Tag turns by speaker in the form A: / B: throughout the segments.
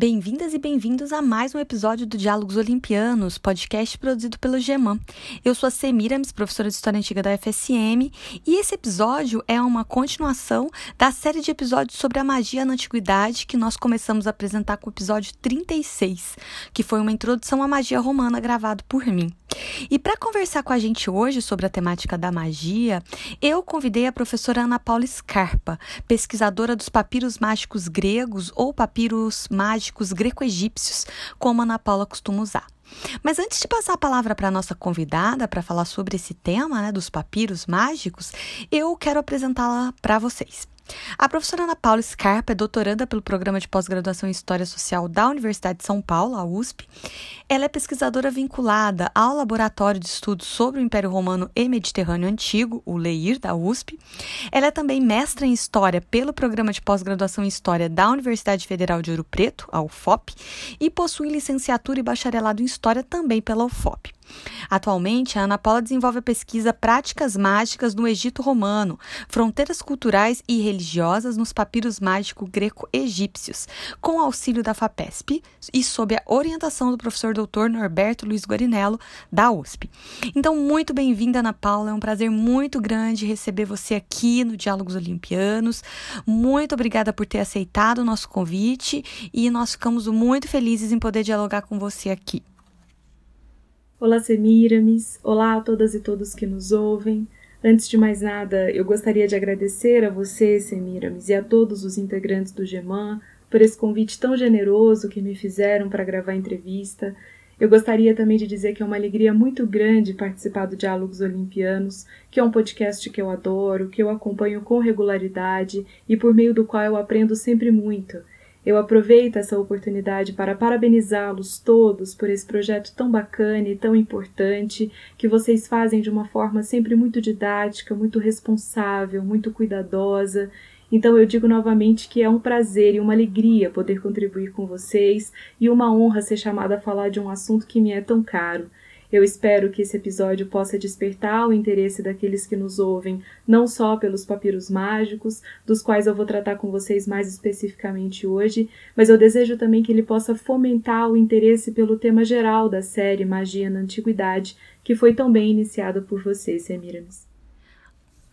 A: Bem-vindas e bem-vindos a mais um episódio do Diálogos Olimpianos, podcast produzido pelo GEMAN. Eu sou a Semiramis, professora de História Antiga da UFSM, e esse episódio é uma continuação da série de episódios sobre a magia na Antiguidade que nós começamos a apresentar com o episódio 36, que foi uma introdução à magia romana gravado por mim. E para conversar com a gente hoje sobre a temática da magia, eu convidei a professora Ana Paula Scarpa, pesquisadora dos papiros mágicos gregos ou papiros mágicos greco-egípcios, como a Ana Paula costuma usar. Mas antes de passar a palavra para a nossa convidada para falar sobre esse tema né, dos papiros mágicos, eu quero apresentá-la para vocês. A professora Ana Paula Scarpa é doutoranda pelo Programa de Pós-Graduação em História Social da Universidade de São Paulo, a USP. Ela é pesquisadora vinculada ao Laboratório de Estudos sobre o Império Romano e Mediterrâneo Antigo, o LEIR, da USP. Ela é também mestra em História pelo Programa de Pós-Graduação em História da Universidade Federal de Ouro Preto, a UFOP, e possui licenciatura e bacharelado em História também pela UFOP. Atualmente, a Ana Paula desenvolve a pesquisa Práticas Mágicas no Egito Romano, Fronteiras Culturais e Religiosas nos Papiros Mágicos Greco-Egípcios, com auxílio da FAPESP e sob a orientação do professor Dr. Norberto Luiz Guarinello, da USP. Então, muito bem-vinda, Ana Paula. É um prazer muito grande receber você aqui no Diálogos Olimpianos. Muito obrigada por ter aceitado o nosso convite e nós ficamos muito felizes em poder dialogar com você aqui.
B: Olá, Semiramis. Olá a todas e todos que nos ouvem. Antes de mais nada, eu gostaria de agradecer a você, Semiramis, e a todos os integrantes do GEMAN por esse convite tão generoso que me fizeram para gravar a entrevista. Eu gostaria também de dizer que é uma alegria muito grande participar do Diálogos Olimpianos, que é um podcast que eu adoro, que eu acompanho com regularidade e por meio do qual eu aprendo sempre muito. Eu aproveito essa oportunidade para parabenizá-los todos por esse projeto tão bacana e tão importante que vocês fazem de uma forma sempre muito didática, muito responsável, muito cuidadosa. Então eu digo novamente que é um prazer e uma alegria poder contribuir com vocês e uma honra ser chamada a falar de um assunto que me é tão caro. Eu espero que esse episódio possa despertar o interesse daqueles que nos ouvem, não só pelos papiros mágicos, dos quais eu vou tratar com vocês mais especificamente hoje, mas eu desejo também que ele possa fomentar o interesse pelo tema geral da série Magia na Antiguidade, que foi tão bem iniciada por vocês, Semiramis.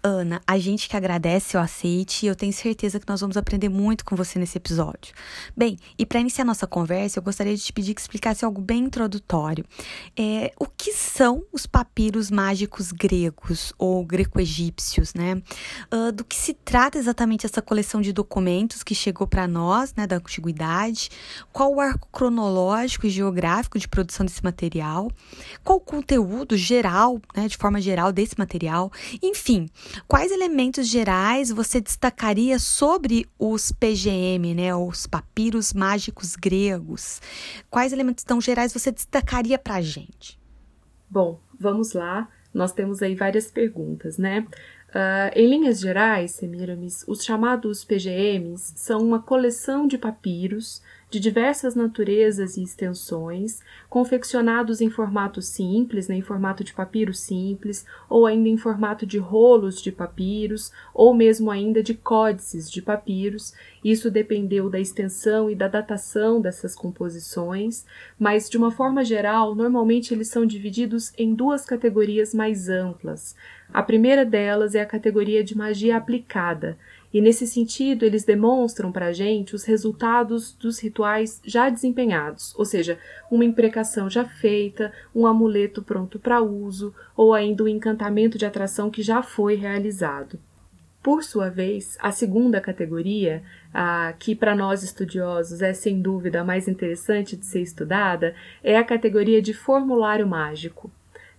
A: Ana, a gente que agradece o aceite e eu tenho certeza que nós vamos aprender muito com você nesse episódio. Bem, e para iniciar nossa conversa, eu gostaria de te pedir que explicasse algo bem introdutório. É, o que são os papiros mágicos gregos ou greco-egípcios, né? Uh, do que se trata exatamente essa coleção de documentos que chegou para nós, né, da antiguidade? Qual o arco cronológico e geográfico de produção desse material? Qual o conteúdo geral, né, de forma geral desse material? Enfim, Quais elementos gerais você destacaria sobre os PGM, né, os papiros mágicos gregos? Quais elementos tão gerais você destacaria para a gente?
B: Bom, vamos lá. Nós temos aí várias perguntas, né? Uh, em linhas gerais, Semiramis, os chamados PGMs são uma coleção de papiros de diversas naturezas e extensões, confeccionados em formato simples, né, em formato de papiro simples, ou ainda em formato de rolos de papiros, ou mesmo ainda de códices de papiros. Isso dependeu da extensão e da datação dessas composições, mas de uma forma geral, normalmente eles são divididos em duas categorias mais amplas. A primeira delas é a categoria de magia aplicada, e nesse sentido, eles demonstram para a gente os resultados dos rituais já desempenhados, ou seja, uma imprecação já feita, um amuleto pronto para uso, ou ainda um encantamento de atração que já foi realizado. Por sua vez, a segunda categoria, a que para nós estudiosos é sem dúvida a mais interessante de ser estudada, é a categoria de formulário mágico.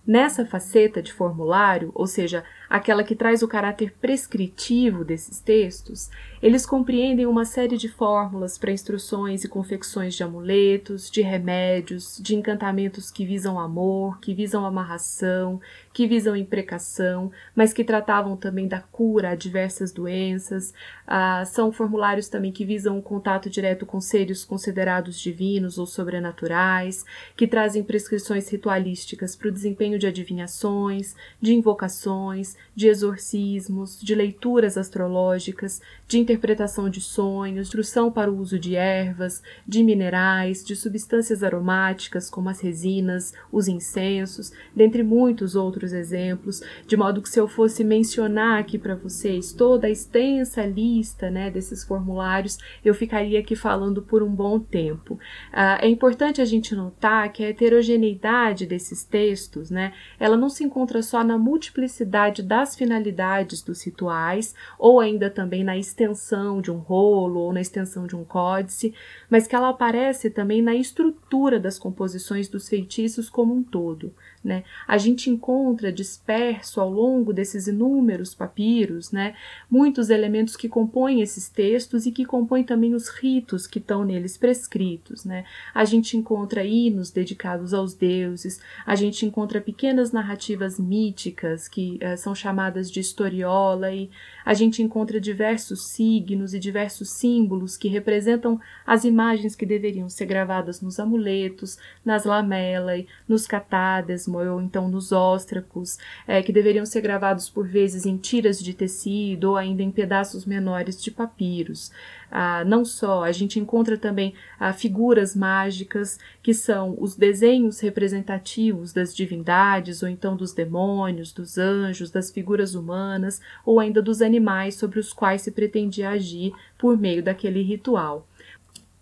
B: Nessa faceta de formulário, ou seja, aquela que traz o caráter prescritivo desses textos, eles compreendem uma série de fórmulas para instruções e confecções de amuletos, de remédios, de encantamentos que visam amor, que visam amarração, que visam imprecação, mas que tratavam também da cura a diversas doenças. Ah, são formulários também que visam o um contato direto com seres considerados divinos ou sobrenaturais, que trazem prescrições ritualísticas para o desempenho de adivinhações, de invocações, de exorcismos, de leituras astrológicas, de interpretação de sonhos, instrução para o uso de ervas, de minerais, de substâncias aromáticas como as resinas, os incensos, dentre muitos outros exemplos, de modo que se eu fosse mencionar aqui para vocês toda a extensa lista né, desses formulários, eu ficaria aqui falando por um bom tempo. Ah, é importante a gente notar que a heterogeneidade desses textos, né, ela não se encontra só na multiplicidade das finalidades dos rituais, ou ainda também na extensão de um rolo ou na extensão de um códice, mas que ela aparece também na estrutura das composições dos feitiços como um todo. Né? A gente encontra disperso ao longo desses inúmeros papiros né, muitos elementos que compõem esses textos e que compõem também os ritos que estão neles prescritos. Né? A gente encontra hinos dedicados aos deuses, a gente encontra pequenas narrativas míticas que uh, são chamadas de historiola, e a gente encontra diversos signos e diversos símbolos que representam as imagens que deveriam ser gravadas nos amuletos, nas lamelas, nos catades, ou então nos óstracos, é, que deveriam ser gravados por vezes em tiras de tecido ou ainda em pedaços menores de papiros. Ah, não só, a gente encontra também ah, figuras mágicas, que são os desenhos representativos das divindades, ou então dos demônios, dos anjos, das figuras humanas, ou ainda dos animais sobre os quais se pretendia agir por meio daquele ritual.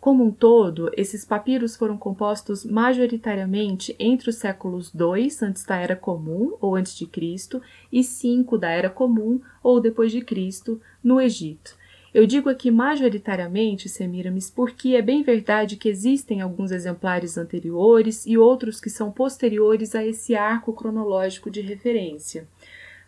B: Como um todo, esses papiros foram compostos majoritariamente entre os séculos II antes da Era Comum ou antes de Cristo e 5 da Era Comum ou depois de Cristo no Egito. Eu digo aqui majoritariamente, Semiramis, porque é bem verdade que existem alguns exemplares anteriores e outros que são posteriores a esse arco cronológico de referência.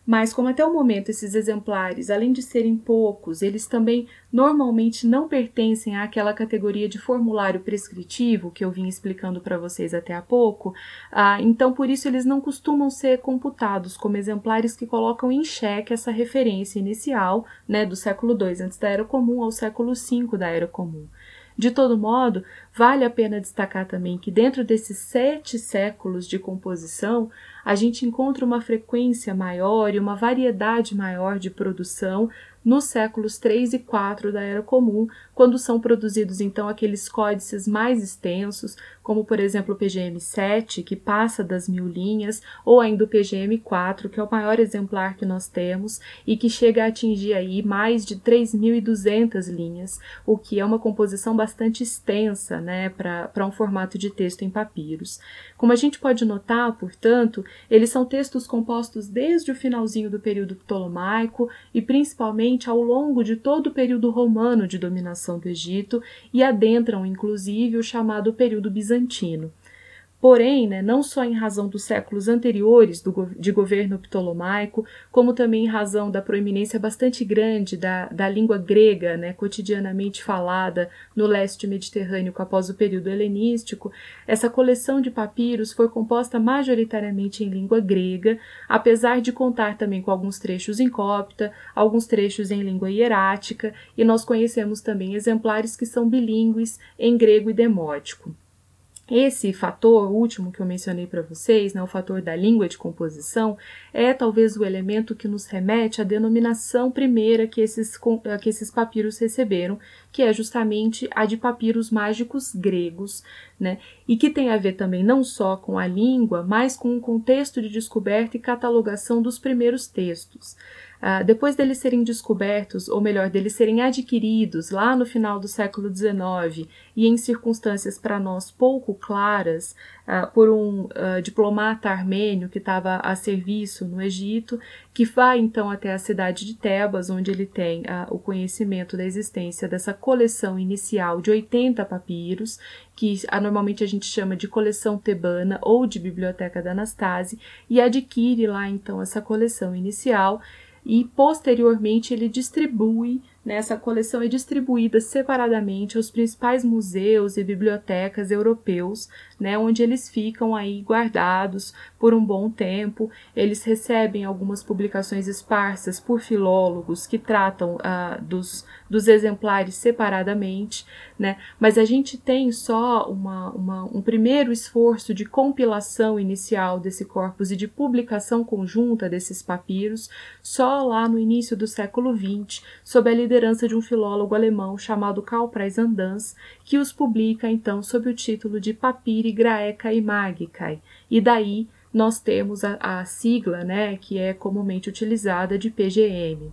B: Mas, como até o momento esses exemplares, além de serem poucos, eles também normalmente não pertencem àquela categoria de formulário prescritivo que eu vim explicando para vocês até há pouco, ah, então por isso eles não costumam ser computados como exemplares que colocam em xeque essa referência inicial né, do século II antes da Era Comum ao século V da Era Comum. De todo modo, vale a pena destacar também que dentro desses sete séculos de composição, a gente encontra uma frequência maior e uma variedade maior de produção nos séculos 3 e 4 da Era Comum, quando são produzidos então aqueles códices mais extensos, como por exemplo o PGM-7, que passa das mil linhas, ou ainda o PGM-4, que é o maior exemplar que nós temos e que chega a atingir aí mais de 3.200 linhas, o que é uma composição bastante extensa né, para um formato de texto em papiros. Como a gente pode notar, portanto, eles são textos compostos desde o finalzinho do período ptolomaico e principalmente ao longo de todo o período romano de dominação do Egito e adentram inclusive o chamado período bizantino. Porém, né, não só em razão dos séculos anteriores do, de governo ptolomaico, como também em razão da proeminência bastante grande da, da língua grega, né, cotidianamente falada no leste mediterrâneo após o período helenístico, essa coleção de papiros foi composta majoritariamente em língua grega, apesar de contar também com alguns trechos em copta, alguns trechos em língua hierática, e nós conhecemos também exemplares que são bilíngues em grego e demótico. Esse fator último que eu mencionei para vocês, né, o fator da língua de composição, é talvez o elemento que nos remete à denominação primeira que esses, que esses papiros receberam, que é justamente a de papiros mágicos gregos, né, e que tem a ver também não só com a língua, mas com o contexto de descoberta e catalogação dos primeiros textos. Uh, depois deles serem descobertos, ou melhor, deles serem adquiridos lá no final do século XIX e em circunstâncias para nós pouco claras, uh, por um uh, diplomata armênio que estava a serviço no Egito, que vai então até a cidade de Tebas, onde ele tem o conhecimento da existência dessa coleção inicial de 80 papiros, que normalmente a gente chama de coleção tebana ou de biblioteca da Anastase, e adquire lá então essa coleção inicial e posteriormente ele distribui né, essa coleção é distribuída separadamente aos principais museus e bibliotecas europeus, né, onde eles ficam aí guardados por um bom tempo. Eles recebem algumas publicações esparsas por filólogos que tratam uh, dos, dos exemplares separadamente, né, mas a gente tem só uma, uma, um primeiro esforço de compilação inicial desse corpus e de publicação conjunta desses papiros só lá no início do século XX, sob a liderança de um filólogo alemão chamado Karl Preis-Andans, que os publica então sob o título de Papiri Graecae Magicae, e daí nós temos a, a sigla, né, que é comumente utilizada de PGM.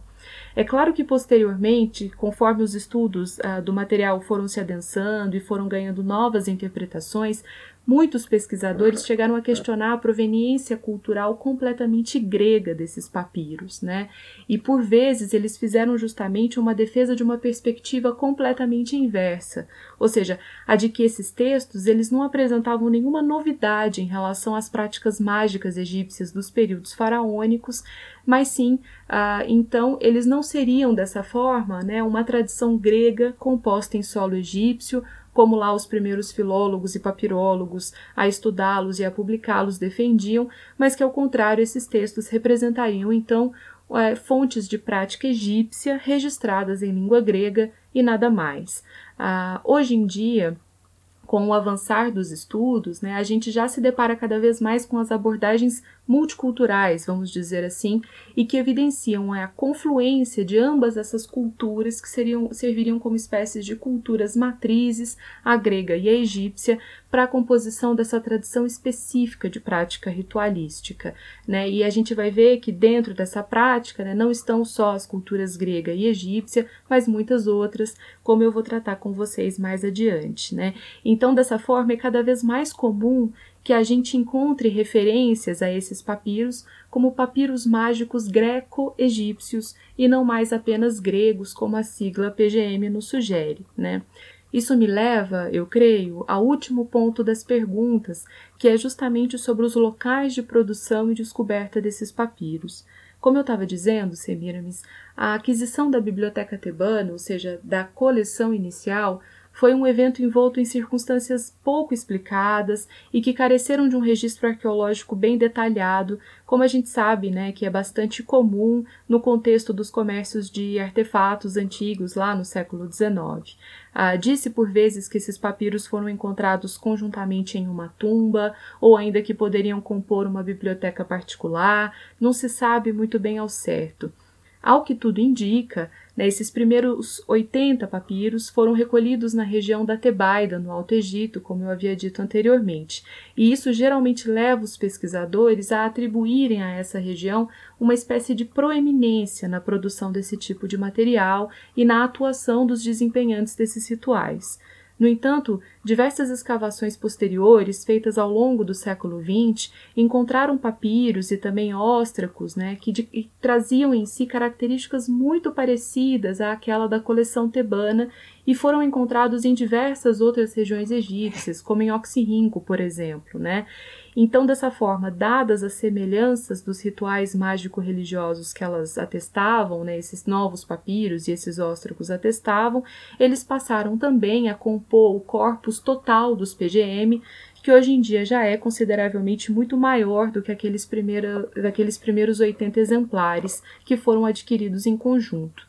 B: É claro que posteriormente, conforme os estudos uh, do material foram se adensando e foram ganhando novas interpretações, Muitos pesquisadores chegaram a questionar a proveniência cultural completamente grega desses papiros, né? E por vezes eles fizeram justamente uma defesa de uma perspectiva completamente inversa, ou seja, a de que esses textos eles não apresentavam nenhuma novidade em relação às práticas mágicas egípcias dos períodos faraônicos, mas sim, ah, então eles não seriam dessa forma, né, uma tradição grega composta em solo egípcio como lá os primeiros filólogos e papirólogos a estudá-los e a publicá-los defendiam, mas que ao contrário esses textos representariam então é, fontes de prática egípcia registradas em língua grega e nada mais. Ah, hoje em dia, com o avançar dos estudos, né, a gente já se depara cada vez mais com as abordagens multiculturais, vamos dizer assim, e que evidenciam a confluência de ambas essas culturas que seriam, serviriam como espécies de culturas matrizes, a grega e a egípcia, para a composição dessa tradição específica de prática ritualística. Né? E a gente vai ver que dentro dessa prática né, não estão só as culturas grega e egípcia, mas muitas outras, como eu vou tratar com vocês mais adiante. Né? Então, dessa forma, é cada vez mais comum que a gente encontre referências a esses papiros como papiros mágicos greco-egípcios e não mais apenas gregos, como a sigla PGM nos sugere, né? Isso me leva, eu creio, ao último ponto das perguntas, que é justamente sobre os locais de produção e descoberta desses papiros. Como eu estava dizendo, Semiramis, a aquisição da biblioteca tebana, ou seja, da coleção inicial, foi um evento envolto em circunstâncias pouco explicadas e que careceram de um registro arqueológico bem detalhado, como a gente sabe, né, que é bastante comum no contexto dos comércios de artefatos antigos lá no século XIX. Ah, disse por vezes que esses papiros foram encontrados conjuntamente em uma tumba, ou ainda que poderiam compor uma biblioteca particular, não se sabe muito bem ao certo. Ao que tudo indica, né, esses primeiros 80 papiros foram recolhidos na região da Tebaida, no Alto Egito, como eu havia dito anteriormente, e isso geralmente leva os pesquisadores a atribuírem a essa região uma espécie de proeminência na produção desse tipo de material e na atuação dos desempenhantes desses rituais. No entanto, diversas escavações posteriores, feitas ao longo do século XX, encontraram papiros e também óstracos né, que, de, que traziam em si características muito parecidas àquela da coleção tebana e foram encontrados em diversas outras regiões egípcias, como em Oxirrinco, por exemplo. Né? Então, dessa forma, dadas as semelhanças dos rituais mágico-religiosos que elas atestavam, né, esses novos papiros e esses óstracos atestavam, eles passaram também a compor o corpus total dos PGM, que hoje em dia já é consideravelmente muito maior do que aqueles, primeira, daqueles primeiros 80 exemplares que foram adquiridos em conjunto.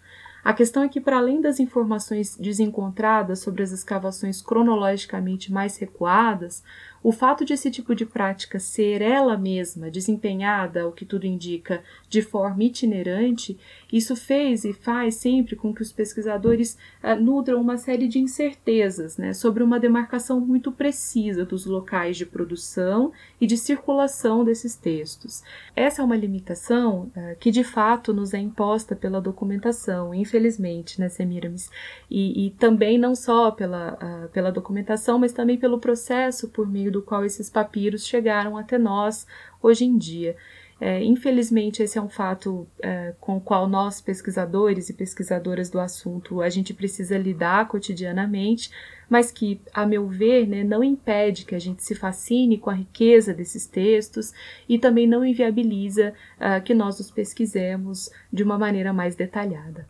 B: A questão é que, para além das informações desencontradas sobre as escavações cronologicamente mais recuadas, o fato de esse tipo de prática ser ela mesma desempenhada, o que tudo indica, de forma itinerante, isso fez e faz sempre com que os pesquisadores uh, nutram uma série de incertezas né, sobre uma demarcação muito precisa dos locais de produção e de circulação desses textos. Essa é uma limitação uh, que de fato nos é imposta pela documentação, infelizmente, né, Semiramis? E, e também não só pela, uh, pela documentação, mas também pelo processo por meio do qual esses papiros chegaram até nós hoje em dia. É, infelizmente, esse é um fato é, com o qual nós, pesquisadores e pesquisadoras do assunto, a gente precisa lidar cotidianamente, mas que, a meu ver, né, não impede que a gente se fascine com a riqueza desses textos e também não inviabiliza uh, que nós os pesquisemos de uma maneira mais detalhada.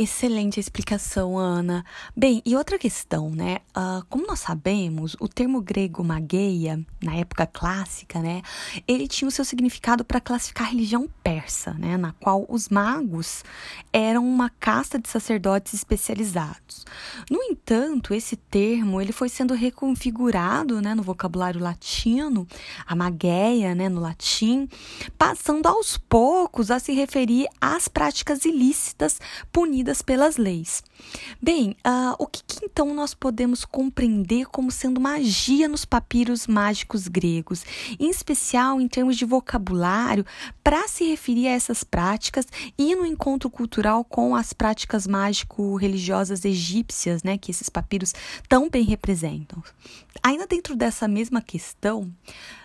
A: Excelente explicação, Ana. Bem, e outra questão, né? Uh, como nós sabemos, o termo grego mageia, na época clássica, né, ele tinha o seu significado para classificar a religião persa, né, na qual os magos eram uma casta de sacerdotes especializados. No entanto, esse termo ele foi sendo reconfigurado, né, no vocabulário latino, a mageia, né, no latim, passando aos poucos a se referir às práticas ilícitas punidas pelas leis. Bem, uh, o que, que, então nós podemos compreender como sendo magia nos papiros mágicos gregos, em especial em termos de vocabulário, para se referir a essas práticas e no encontro cultural com as práticas mágico-religiosas egípcias, né, que esses papiros tão bem representam? Ainda dentro dessa mesma questão,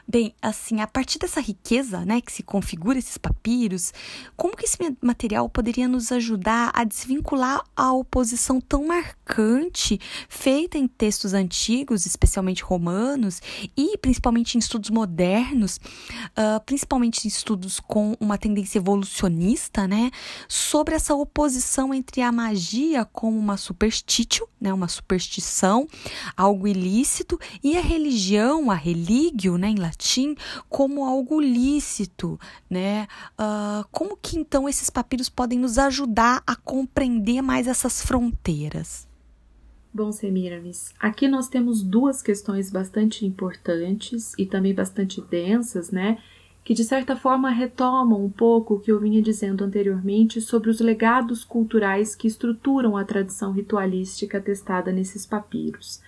A: Bem, assim, a partir dessa riqueza, né, que se configura esses papiros, como que esse material poderia nos ajudar a desvincular a oposição tão marcante feita em textos antigos, especialmente romanos, e principalmente em estudos modernos, uh, principalmente em estudos com uma tendência evolucionista, né, sobre essa oposição entre a magia como uma superstitio, né, uma superstição, algo ilícito, e a religião, a religio, né, em latim como algo lícito, né? Uh, como que então esses papiros podem nos ajudar a compreender mais essas fronteiras?
B: Bom, Semiramis, aqui nós temos duas questões bastante importantes e também bastante densas, né? Que de certa forma retomam um pouco o que eu vinha dizendo anteriormente sobre os legados culturais que estruturam a tradição ritualística testada nesses papiros.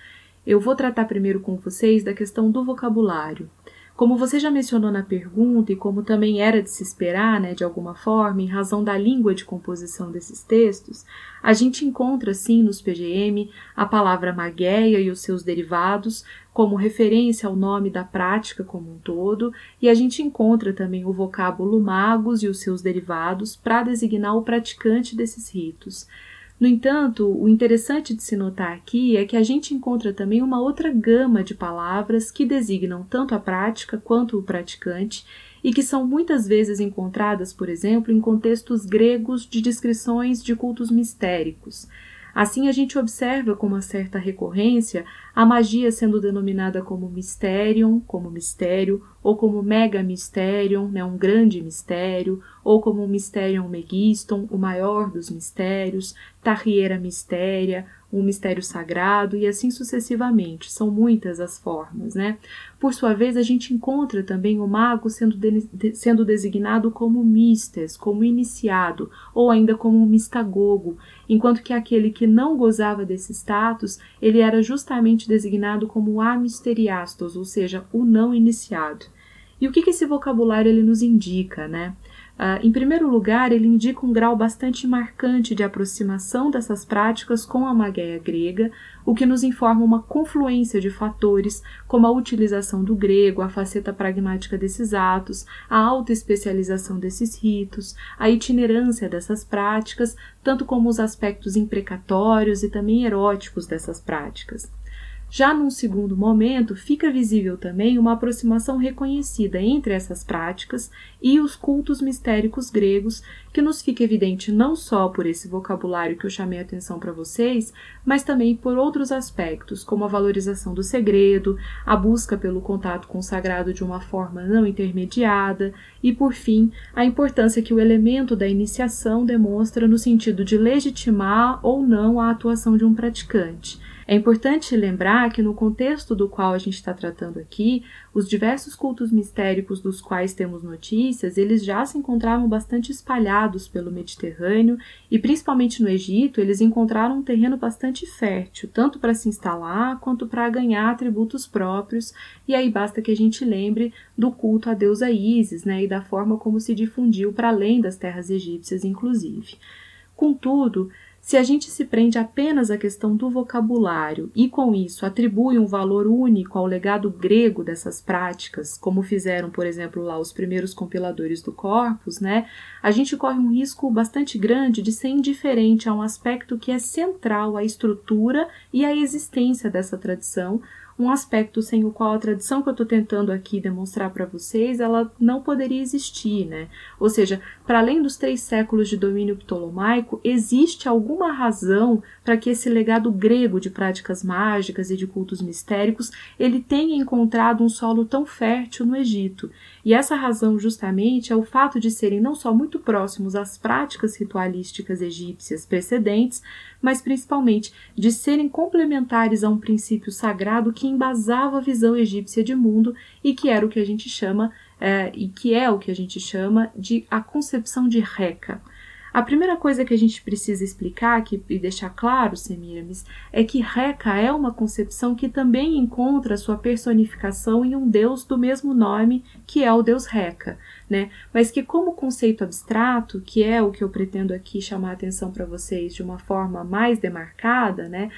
B: Eu vou tratar primeiro com vocês da questão do vocabulário. Como você já mencionou na pergunta e como também era de se esperar, né, de alguma forma, em razão da língua de composição desses textos, a gente encontra sim nos PGM a palavra magueia e os seus derivados como referência ao nome da prática como um todo, e a gente encontra também o vocábulo magos e os seus derivados para designar o praticante desses ritos. No entanto, o interessante de se notar aqui é que a gente encontra também uma outra gama de palavras que designam tanto a prática quanto o praticante e que são muitas vezes encontradas, por exemplo, em contextos gregos de descrições de cultos mistéricos. Assim, a gente observa com uma certa recorrência a magia sendo denominada como mysterium, como mistério, ou como mega mysterium, né, um grande mistério, ou como mysterium megiston, o maior dos mistérios, tarriera mystéria, um mistério sagrado e assim sucessivamente. São muitas as formas, né? Por sua vez, a gente encontra também o mago sendo, de, sendo designado como mistes, como iniciado, ou ainda como mistagogo, enquanto que aquele que não gozava desse status, ele era justamente designado como amisteriastos, ou seja, o não iniciado. E o que, esse vocabulário ele nos indica, né? Uh, em primeiro lugar, ele indica um grau bastante marcante de aproximação dessas práticas com a magueia grega, o que nos informa uma confluência de fatores, como a utilização do grego, a faceta pragmática desses atos, a alta especialização desses ritos, a itinerância dessas práticas, tanto como os aspectos imprecatórios e também eróticos dessas práticas. Já num segundo momento, fica visível também uma aproximação reconhecida entre essas práticas e os cultos mistéricos gregos, que nos fica evidente não só por esse vocabulário que eu chamei a atenção para vocês, mas também por outros aspectos, como a valorização do segredo, a busca pelo contato com o sagrado de uma forma não intermediada e, por fim, a importância que o elemento da iniciação demonstra no sentido de legitimar ou não a atuação de um praticante. É importante lembrar que, no contexto do qual a gente está tratando aqui, os diversos cultos mistéricos dos quais temos notícias, eles já se encontravam bastante espalhados pelo Mediterrâneo e, principalmente no Egito, eles encontraram um terreno bastante fértil, tanto para se instalar quanto para ganhar atributos próprios. E aí basta que a gente lembre do culto à deusa Ísis, né, e da forma como se difundiu para além das terras egípcias, inclusive. Contudo, se a gente se prende apenas à questão do vocabulário e, com isso, atribui um valor único ao legado grego dessas práticas, como fizeram, por exemplo, lá os primeiros compiladores do corpus, né, a gente corre um risco bastante grande de ser indiferente a um aspecto que é central à estrutura e à existência dessa tradição, um aspecto sem o qual a tradição que eu estou tentando aqui demonstrar para vocês, ela não poderia existir, né? Ou seja, para além dos três séculos de domínio ptolomaico, existe alguma razão para que esse legado grego de práticas mágicas e de cultos mistéricos ele tenha encontrado um solo tão fértil no Egito. E essa razão, justamente, é o fato de serem não só muito próximos às práticas ritualísticas egípcias precedentes, mas principalmente de serem complementares a um princípio sagrado que embasava a visão egípcia de mundo e que era o que a gente chama é, e que é o que a gente chama de a concepção de Reca. A primeira coisa que a gente precisa explicar e deixar claro, Semiramis, é que Reca é uma concepção que também encontra sua personificação em um deus do mesmo nome, que é o deus Reca, né? Mas que como conceito abstrato, que é o que eu pretendo aqui chamar a atenção para vocês de uma forma mais demarcada, né?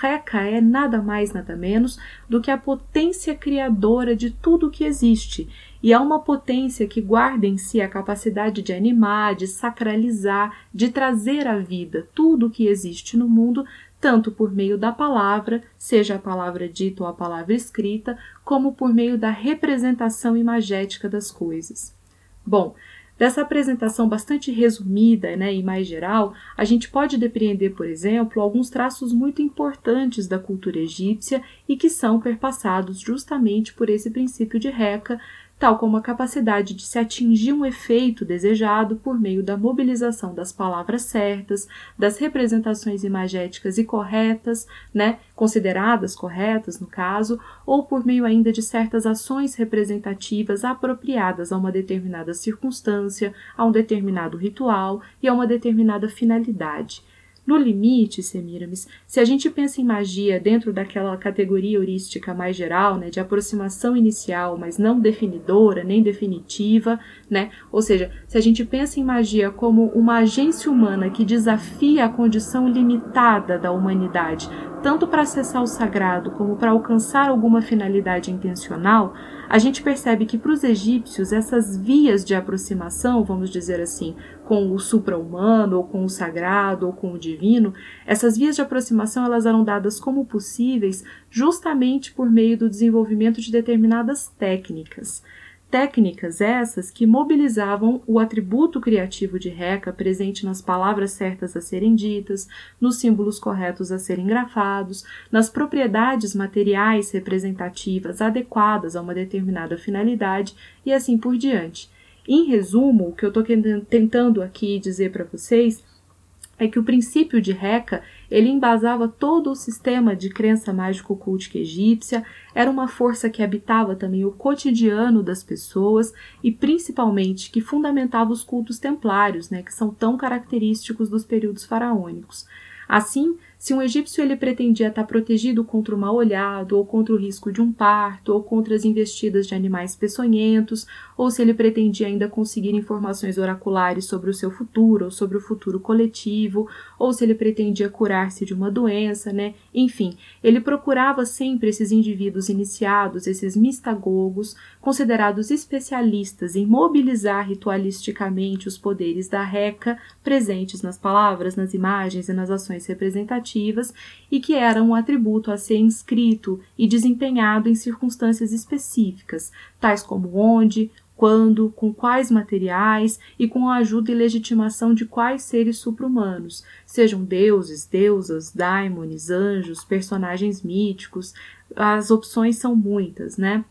B: Reca é nada mais, nada menos do que a potência criadora de tudo o que existe e é uma potência que guarda em si a capacidade de animar, de sacralizar, de trazer à vida tudo o que existe no mundo, tanto por meio da palavra, seja a palavra dita ou a palavra escrita, como por meio da representação imagética das coisas. Bom, Dessa apresentação bastante resumida né, e mais geral, a gente pode depreender, por exemplo, alguns traços muito importantes da cultura egípcia e que são perpassados justamente por esse princípio de Reca, tal como a capacidade de se atingir um efeito desejado por meio da mobilização das palavras certas, das representações imagéticas e corretas, né, consideradas corretas no caso, ou por meio ainda de certas ações representativas apropriadas a uma determinada circunstância, a um determinado ritual e a uma determinada finalidade. No limite, Semiramis, se a gente pensa em magia dentro daquela categoria heurística mais geral, né, de aproximação inicial, mas não definidora nem definitiva, né, ou seja, se a gente pensa em magia como uma agência humana que desafia a condição limitada da humanidade, tanto para acessar o sagrado como para alcançar alguma finalidade intencional, a gente percebe que para os egípcios essas vias de aproximação, vamos dizer assim, com o supra-humano, ou com o sagrado, ou com o divino, essas vias de aproximação elas eram dadas como possíveis justamente por meio do desenvolvimento de determinadas técnicas. Técnicas essas que mobilizavam o atributo criativo de Reca presente nas palavras certas a serem ditas, nos símbolos corretos a serem grafados, nas propriedades materiais representativas adequadas a uma determinada finalidade e assim por diante. Em resumo, o que eu estou tentando aqui dizer para vocês é que o princípio de Reca ele embasava todo o sistema de crença mágico-cultica egípcia, era uma força que habitava também o cotidiano das pessoas e principalmente que fundamentava os cultos templários, né, que são tão característicos dos períodos faraônicos. Assim, se um egípcio ele pretendia estar protegido contra o mal olhado, ou contra o risco de um parto, ou contra as investidas de animais peçonhentos, ou se ele pretendia ainda conseguir informações oraculares sobre o seu futuro, ou sobre o futuro coletivo, ou se ele pretendia curar-se de uma doença, né? Enfim, ele procurava sempre esses indivíduos iniciados, esses mistagogos, considerados especialistas em mobilizar ritualisticamente os poderes da Reca presentes nas palavras, nas imagens e nas ações representativas e que era um atributo a ser inscrito e desempenhado em circunstâncias específicas, tais como onde, quando, com quais materiais e com a ajuda e legitimação de quais seres supra-humanos, sejam deuses, deusas, daimones, anjos, personagens míticos. As opções são muitas, né?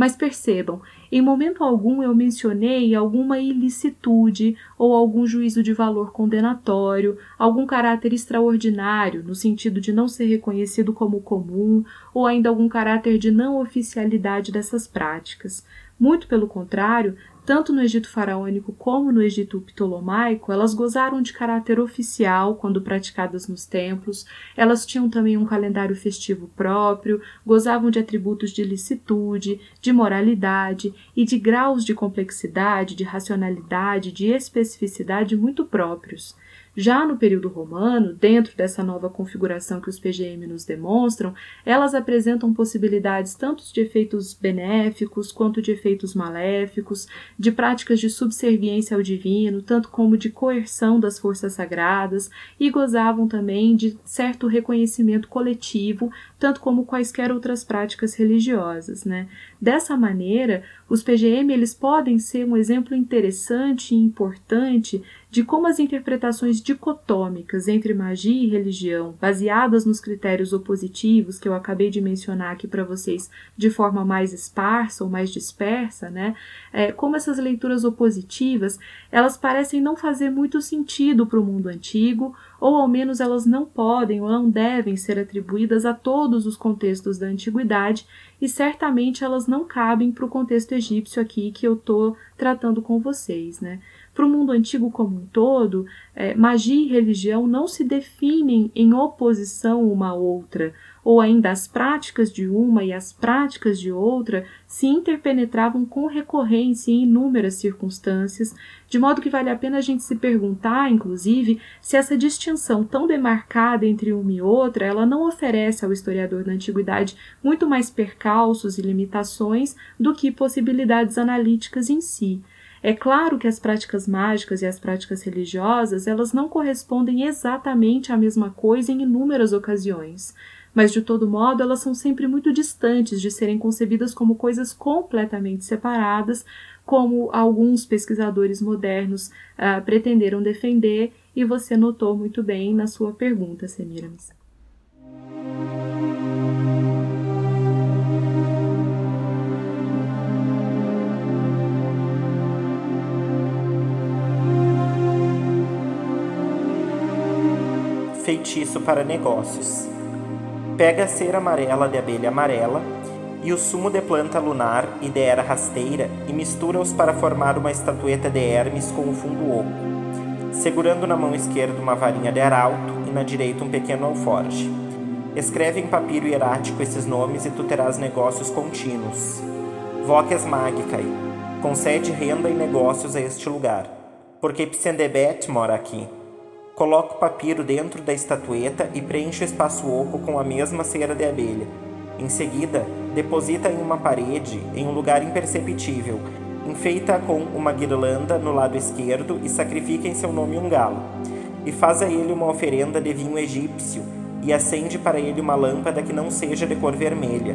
B: Mas percebam, em momento algum eu mencionei alguma ilicitude ou algum juízo de valor condenatório, algum caráter extraordinário, no sentido de não ser reconhecido como comum, ou ainda algum caráter de não oficialidade dessas práticas. Muito pelo contrário, tanto no Egito faraônico como no Egito ptolomaico, elas gozaram de caráter oficial quando praticadas nos templos, elas tinham também um calendário festivo próprio, gozavam de atributos de licitude, de moralidade e de graus de complexidade, de racionalidade, de especificidade muito próprios. Já no período romano, dentro dessa nova configuração que os PGM nos demonstram, elas apresentam possibilidades tanto de efeitos benéficos quanto de efeitos maléficos, de práticas de subserviência ao divino, tanto como de coerção das forças sagradas, e gozavam também de certo reconhecimento coletivo tanto como quaisquer outras práticas religiosas. Né? Dessa maneira, os PGM eles podem ser um exemplo interessante e importante de como as interpretações dicotômicas entre magia e religião, baseadas nos critérios opositivos que eu acabei de mencionar aqui para vocês de forma mais esparsa ou mais dispersa, né? É, como essas leituras opositivas, elas parecem não fazer muito sentido para o mundo antigo, ou ao menos elas não podem ou não devem ser atribuídas a todos os contextos da antiguidade, e certamente elas não cabem para o contexto egípcio aqui que eu estou tratando com vocês, né? Para o mundo antigo como um todo, é, magia e religião não se definem em oposição uma à outra, ou ainda as práticas de uma e as práticas de outra se interpenetravam com recorrência em inúmeras circunstâncias, de modo que vale a pena a gente se perguntar, inclusive, se essa distinção tão demarcada entre uma e outra, ela não oferece ao historiador da antiguidade muito mais percalços e limitações do que possibilidades analíticas em si. É claro que as práticas mágicas e as práticas religiosas, elas não correspondem exatamente à mesma coisa em inúmeras ocasiões, mas de todo modo elas são sempre muito distantes de serem concebidas como coisas completamente separadas, como alguns pesquisadores modernos uh, pretenderam defender, e você notou muito bem na sua pergunta, Semiramis.
C: feitiço para negócios. Pega a cera amarela de abelha amarela e o sumo de planta lunar e de era rasteira e mistura-os para formar uma estatueta de Hermes com o fundo oco, segurando na mão esquerda uma varinha de arauto e na direita um pequeno alforge. Escreve em papiro hierático esses nomes e tu terás negócios contínuos. Voques Magicai, concede renda e negócios a este lugar, porque Psendebet mora aqui. Papiro dentro da estatueta e preenche o espaço oco com a mesma cera de abelha. Em seguida, deposita em uma parede, em um lugar imperceptível, enfeita com uma guirlanda no lado esquerdo e sacrifica em seu nome um galo. E faz a ele uma oferenda de vinho egípcio e acende para ele uma lâmpada que não seja de cor vermelha.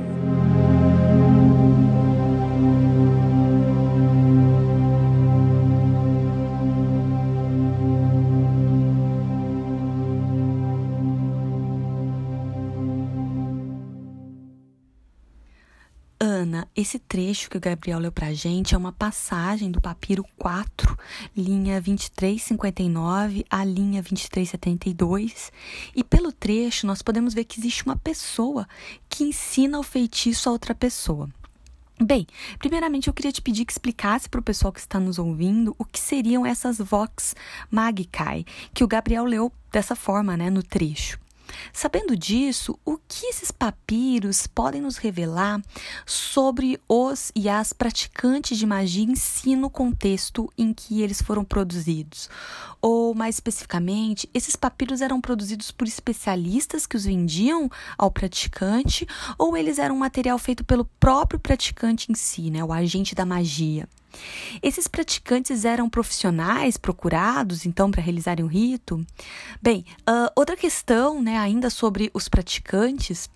A: Esse trecho que o Gabriel leu para a gente é uma passagem do papiro 4, linha 2359 à linha 2372. E pelo trecho nós podemos ver que existe uma pessoa que ensina o feitiço a outra pessoa. Bem, primeiramente eu queria te pedir que explicasse para o pessoal que está nos ouvindo o que seriam essas Vox Magicae, que o Gabriel leu dessa forma, né, no trecho. Sabendo disso, o que esses papiros podem nos revelar sobre os e as praticantes de magia em si no contexto em que eles foram produzidos? Ou, mais especificamente, esses papiros eram produzidos por especialistas que os vendiam ao praticante ou eles eram um material feito pelo próprio praticante em si, né, o agente da magia? Esses praticantes eram profissionais procurados, então, para realizarem o rito? Bem, uh, outra questão, né, ainda sobre os praticantes,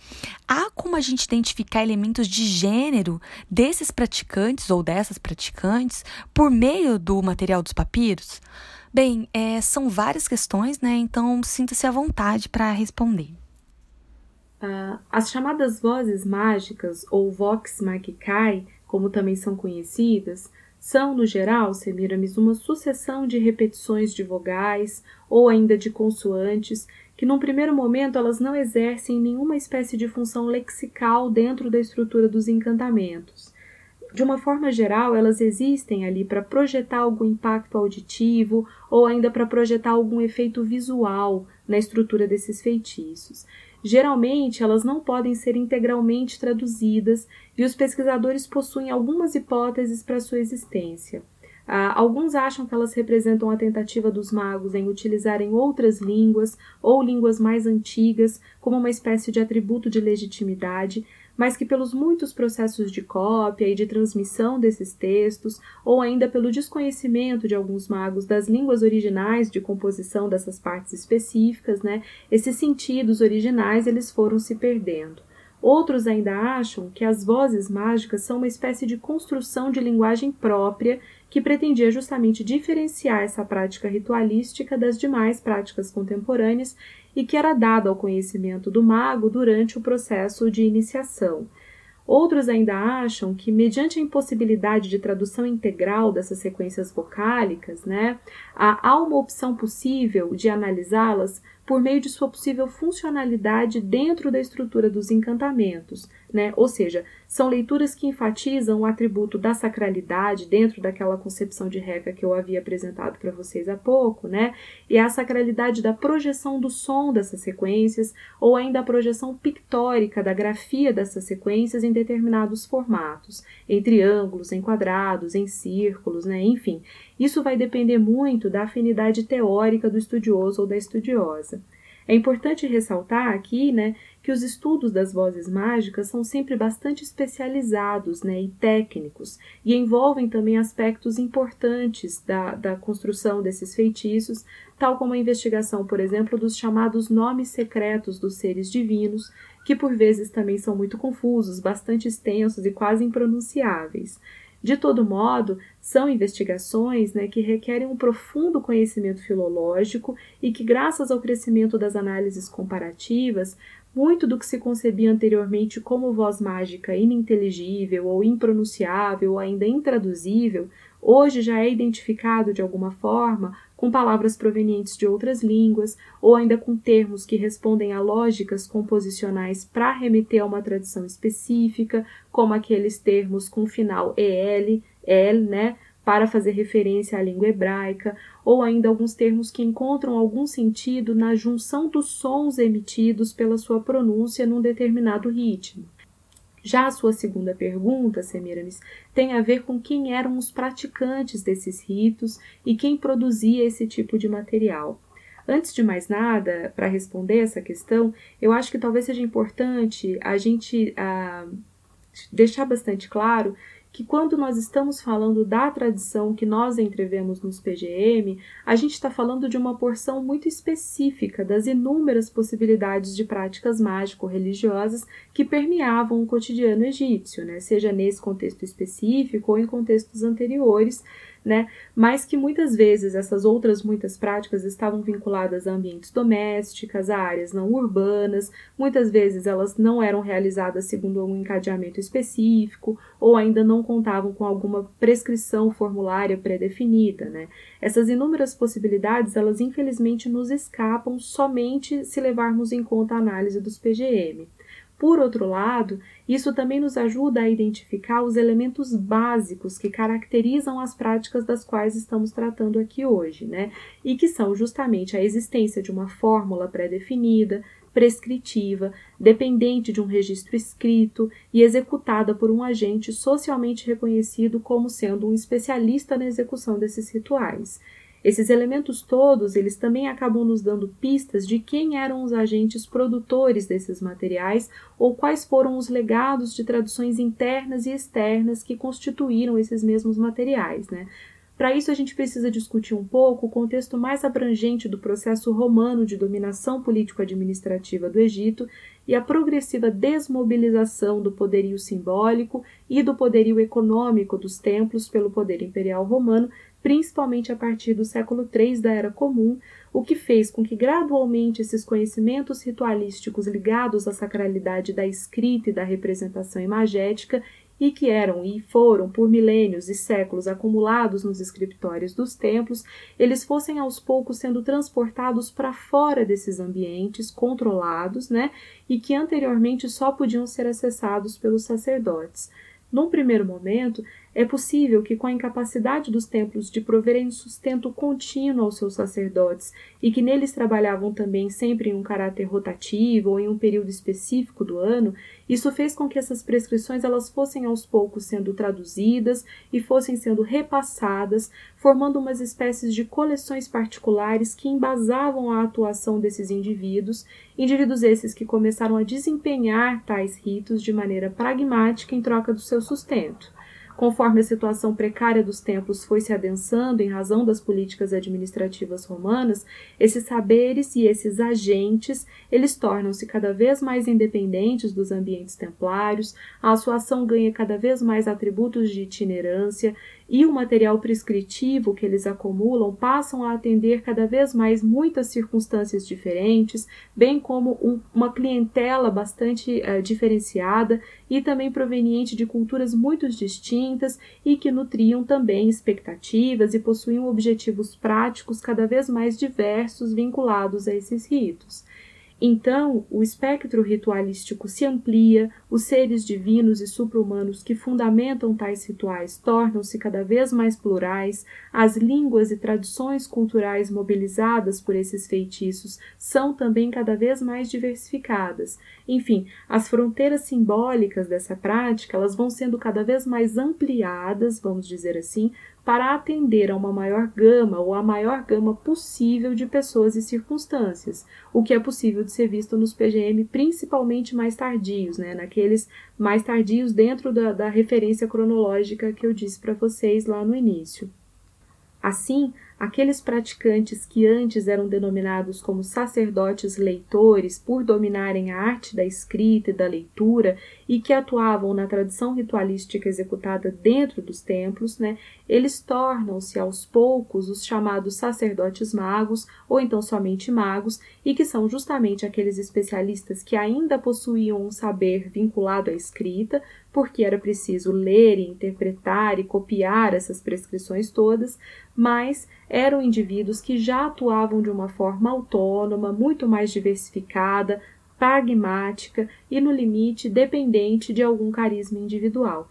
A: há como a gente identificar elementos de gênero desses praticantes ou dessas praticantes por meio do material dos papiros? Bem, é, são várias questões, né? Então sinta-se à vontade para responder.
B: Uh, as chamadas vozes mágicas, ou vox magicae, como também são conhecidas, são, no geral, Semiramis, uma sucessão de repetições de vogais ou ainda de consoantes que, num primeiro momento, elas não exercem nenhuma espécie de função lexical dentro da estrutura dos encantamentos. De uma forma geral, elas existem ali para projetar algum impacto auditivo ou ainda para projetar algum efeito visual na estrutura desses feitiços. Geralmente, elas não podem ser integralmente traduzidas e os pesquisadores possuem algumas hipóteses para sua existência. Ah, alguns acham que elas representam a tentativa dos magos em utilizarem outras línguas ou línguas mais antigas como uma espécie de atributo de legitimidade, mas que pelos muitos processos de cópia e de transmissão desses textos, ou ainda pelo desconhecimento de alguns magos das línguas originais de composição dessas partes específicas, né, esses sentidos originais eles foram se perdendo. Outros ainda acham que as vozes mágicas são uma espécie de construção de linguagem própria que pretendia justamente diferenciar essa prática ritualística das demais práticas contemporâneas e que era dada ao conhecimento do mago durante o processo de iniciação. Outros ainda acham que, mediante a impossibilidade de tradução integral dessas sequências vocálicas, né, há uma opção possível de analisá-las por meio de sua possível funcionalidade dentro da estrutura dos encantamentos, né? Ou seja, são leituras que enfatizam o atributo da sacralidade dentro daquela concepção de regra que eu havia apresentado para vocês há pouco, né? E a sacralidade da projeção do som dessas sequências ou ainda a projeção pictórica da grafia dessas sequências em determinados formatos, em triângulos, em quadrados, em círculos, né? Enfim, isso vai depender muito da afinidade teórica do estudioso ou da estudiosa. É importante ressaltar aqui, né, que os estudos das vozes mágicas são sempre bastante especializados, né, e técnicos, e envolvem também aspectos importantes da, da construção desses feitiços, tal como a investigação, por exemplo, dos chamados nomes secretos dos seres divinos, que por vezes também são muito confusos, bastante extensos e quase impronunciáveis. De todo modo, são investigações né, que requerem um profundo conhecimento filológico e que, graças ao crescimento das análises comparativas, muito do que se concebia anteriormente como voz mágica ininteligível ou impronunciável ou ainda intraduzível, hoje já é identificado de alguma forma com palavras provenientes de outras línguas ou ainda com termos que respondem a lógicas composicionais para remeter a uma tradição específica, como aqueles termos com final el, el, né, para fazer referência à língua hebraica, ou ainda alguns termos que encontram algum sentido na junção dos sons emitidos pela sua pronúncia num determinado ritmo. Já a sua segunda pergunta, Semiramis, tem a ver com quem eram os praticantes desses ritos e quem produzia esse tipo de material. Antes de mais nada, para responder essa questão, eu acho que talvez seja importante a gente ah, deixar bastante claro que quando nós estamos falando da tradição que nós entrevemos nos PGM, a gente está falando de uma porção muito específica das inúmeras possibilidades de práticas mágico-religiosas que permeavam o cotidiano egípcio, né? seja nesse contexto específico ou em contextos anteriores, né? Mas que muitas vezes essas outras muitas práticas estavam vinculadas a ambientes domésticos, a áreas não urbanas, muitas vezes elas não eram realizadas segundo um encadeamento específico ou ainda não contavam com alguma prescrição formulária pré-definida, né? Essas inúmeras possibilidades, elas infelizmente nos escapam somente se levarmos em conta a análise dos PGM. Por outro lado, isso também nos ajuda a identificar os elementos básicos que caracterizam as práticas das quais estamos tratando aqui hoje, né? E que são justamente a existência de uma fórmula pré-definida, prescritiva, dependente de um registro escrito e executada por um agente socialmente reconhecido como sendo um especialista na execução desses rituais. Esses elementos todos, eles também acabam nos dando pistas de quem eram os agentes produtores desses materiais ou quais foram os legados de traduções internas e externas que constituíram esses mesmos materiais, né? Para isso, a gente precisa discutir um pouco o contexto mais abrangente do processo romano de dominação político-administrativa do Egito e a progressiva desmobilização do poderio simbólico e do poderio econômico dos templos pelo poder imperial romano, principalmente a partir do século III da Era Comum, o que fez com que gradualmente esses conhecimentos ritualísticos ligados à sacralidade da escrita e da representação imagética e que eram e foram por milênios e séculos acumulados nos escritórios dos templos, eles fossem aos poucos sendo transportados para fora desses ambientes controlados, né, e que anteriormente só podiam ser acessados pelos sacerdotes. Num primeiro momento, é possível que, com a incapacidade dos templos de proverem sustento contínuo aos seus sacerdotes e que neles trabalhavam também sempre em um caráter rotativo ou em um período específico do ano, isso fez com que essas prescrições elas fossem aos poucos sendo traduzidas e fossem sendo repassadas, formando umas espécies de coleções particulares que embasavam a atuação desses indivíduos, indivíduos esses que começaram a desempenhar tais ritos de maneira pragmática em troca do seu sustento. Conforme a situação precária dos templos foi se adensando em razão das políticas administrativas romanas, esses saberes e esses agentes, eles tornam-se cada vez mais independentes dos ambientes templários, a sua ação ganha cada vez mais atributos de itinerância e o material prescritivo que eles acumulam passam a atender cada vez mais muitas circunstâncias diferentes, bem como um, uma clientela bastante uh, diferenciada e também proveniente de culturas muito distintas e que nutriam também expectativas e possuíam objetivos práticos cada vez mais diversos vinculados a esses ritos. Então, o espectro ritualístico se amplia, os seres divinos e supra-humanos que fundamentam tais rituais tornam-se cada vez mais plurais, as línguas e tradições culturais mobilizadas por esses feitiços são também cada vez mais diversificadas. Enfim, as fronteiras simbólicas dessa prática, elas vão sendo cada vez mais ampliadas, vamos dizer assim, para atender a uma maior gama ou a maior gama possível de pessoas e circunstâncias, o que é possível de ser visto nos PGM, principalmente mais tardios, né, naqueles mais tardios dentro da, da referência cronológica que eu disse para vocês lá no início. Assim, aqueles praticantes que antes eram denominados como sacerdotes leitores por dominarem a arte da escrita e da leitura e que atuavam na tradição ritualística executada dentro dos templos, né, eles tornam-se aos poucos os chamados sacerdotes magos ou então somente magos e que são justamente aqueles especialistas que ainda possuíam um saber vinculado à escrita, porque era preciso ler e interpretar e copiar essas prescrições todas, mas eram indivíduos que já atuavam de uma forma autônoma, muito mais diversificada, pragmática e, no limite, dependente de algum carisma individual.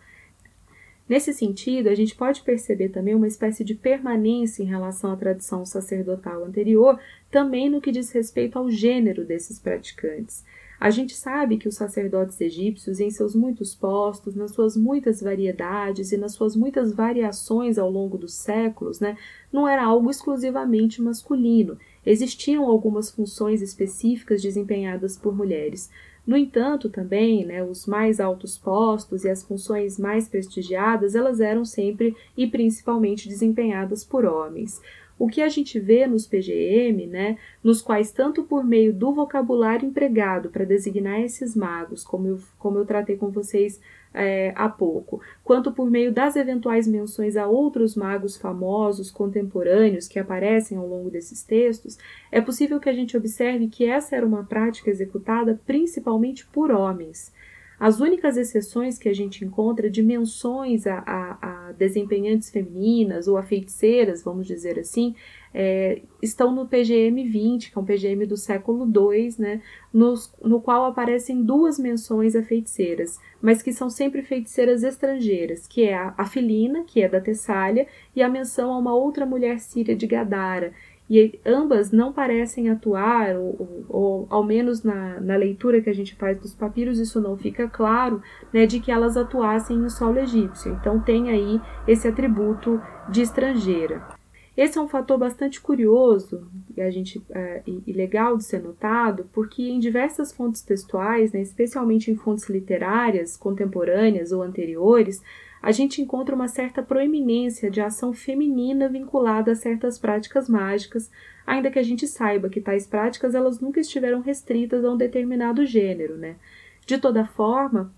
B: Nesse sentido, a gente pode perceber também uma espécie de permanência em relação à tradição sacerdotal anterior, também no que diz respeito ao gênero desses praticantes. A gente sabe que os sacerdotes egípcios, em seus muitos postos, nas suas muitas variedades e nas suas muitas variações ao longo dos séculos, né, não era algo exclusivamente masculino. Existiam algumas funções específicas desempenhadas por mulheres. No entanto, também, né, os mais altos postos e as funções mais prestigiadas, elas eram sempre e principalmente desempenhadas por homens o que a gente vê nos PGM, né, nos quais tanto por meio do vocabulário empregado para designar esses magos, como eu, como eu tratei com vocês é, há pouco, quanto por meio das eventuais menções a outros magos famosos contemporâneos que aparecem ao longo desses textos, é possível que a gente observe que essa era uma prática executada principalmente por homens. As únicas exceções que a gente encontra de menções a, a, a desempenhantes femininas ou a feiticeiras, vamos dizer assim, é, estão no PGM 20, que é um PGM do século II, né, nos, no qual aparecem duas menções a feiticeiras, mas que são sempre feiticeiras estrangeiras, que é a, a Filina, que é da Tessália, e a menção a uma outra mulher síria de Gadara, e ambas não parecem atuar, ou, ou, ou, ao menos na, na leitura que a gente faz dos papiros, isso não fica claro, né, de que elas atuassem em solo egípcio. Então tem aí esse atributo de estrangeira. Esse é um fator bastante curioso e, a gente, é, e legal de ser notado, porque em diversas fontes textuais, né, especialmente em fontes literárias contemporâneas ou anteriores, a gente encontra uma certa proeminência de ação feminina vinculada a certas práticas mágicas, ainda que a gente saiba que tais práticas elas nunca estiveram restritas a um determinado gênero, né? De toda forma,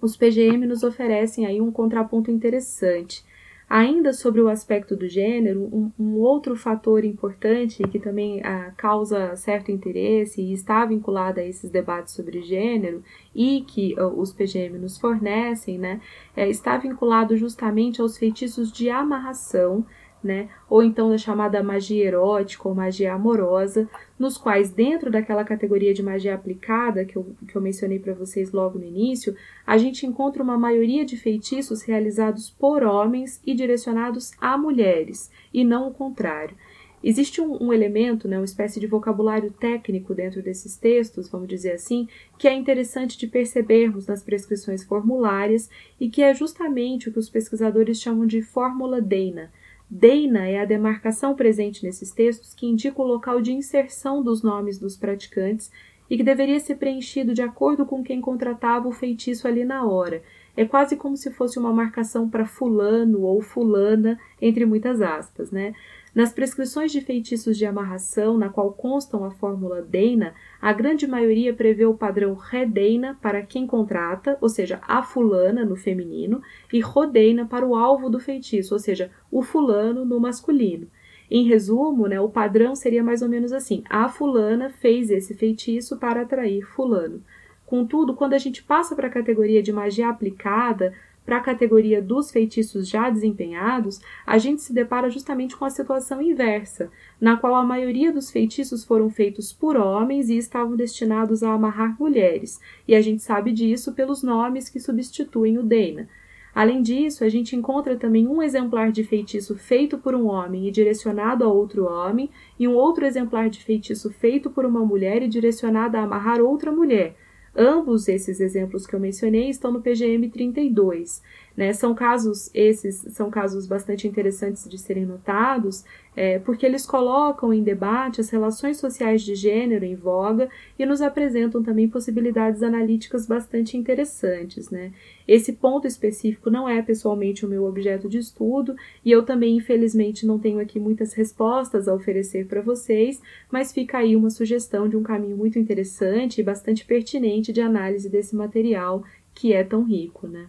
B: os PGM nos oferecem aí um contraponto interessante. Ainda sobre o aspecto do gênero, um, um outro fator importante que também ah, causa certo interesse e está vinculado a esses debates sobre gênero e que ah, os PGM nos fornecem, né, é, está vinculado justamente aos feitiços de amarração né? Ou então da chamada magia erótica ou magia amorosa, nos quais, dentro daquela categoria de magia aplicada que eu, que eu mencionei para vocês logo no início, a gente encontra uma maioria de feitiços realizados por homens e direcionados a mulheres, e não o contrário. Existe um, um, elemento, né, uma espécie de vocabulário técnico dentro desses textos, vamos dizer assim, que é interessante de percebermos nas prescrições formulárias e que é justamente o que os pesquisadores chamam de fórmula Dana, Deina é a demarcação presente nesses textos que indica o local de inserção dos nomes dos praticantes e que deveria ser preenchido de acordo com quem contratava o feitiço ali na hora. é quase como se fosse uma marcação para fulano ou fulana, entre muitas aspas, né? Nas prescrições de feitiços de amarração, na qual constam a fórmula Deina, a grande maioria prevê o padrão Redeina para quem contrata, ou seja, a fulana no feminino, e Rodeina para o alvo do feitiço, ou seja, o fulano no masculino. Em resumo, né, o padrão seria mais ou menos assim: a fulana fez esse feitiço para atrair fulano. Contudo, quando a gente passa para a categoria de magia aplicada, para a categoria dos feitiços já desempenhados, a gente se depara justamente com a situação inversa, na qual a maioria dos feitiços foram feitos por homens e estavam destinados a amarrar mulheres, e a gente sabe disso pelos nomes que substituem o Dena. Além disso, a gente encontra também um exemplar de feitiço feito por um homem e direcionado a outro homem, e um outro exemplar de feitiço feito por uma mulher e direcionado a amarrar outra mulher Ambos esses exemplos que eu mencionei estão no PGM 32. Né? São casos, esses são casos bastante interessantes de serem notados, é, porque eles colocam em debate as relações sociais de gênero em voga e nos apresentam também possibilidades analíticas bastante interessantes. Né? Esse ponto específico não é pessoalmente o meu objeto de estudo e eu também, infelizmente, não tenho aqui muitas respostas a oferecer para vocês, mas fica aí uma sugestão de um caminho muito interessante e bastante pertinente de análise desse material que é tão rico. Né?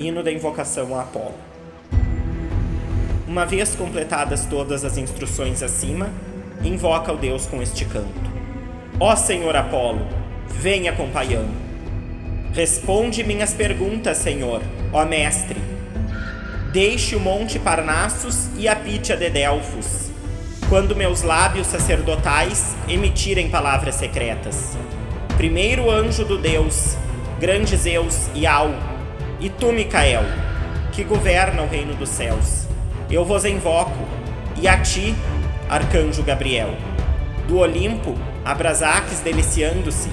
C: Hino da invocação a Apolo. Uma vez completadas todas as instruções acima, invoca o Deus com este canto. Ó Senhor Apolo, venha acompanhando. Responde minhas perguntas, Senhor, ó Mestre. Deixe o monte Parnassus e a Pítia de Delfos, quando meus lábios sacerdotais emitirem palavras secretas. Primeiro anjo do Deus, grande Zeus e Al, e tu, Micael, que governa o reino dos céus, eu vos invoco, e a ti, arcanjo Gabriel. Do Olimpo, abrasaques deliciando-se.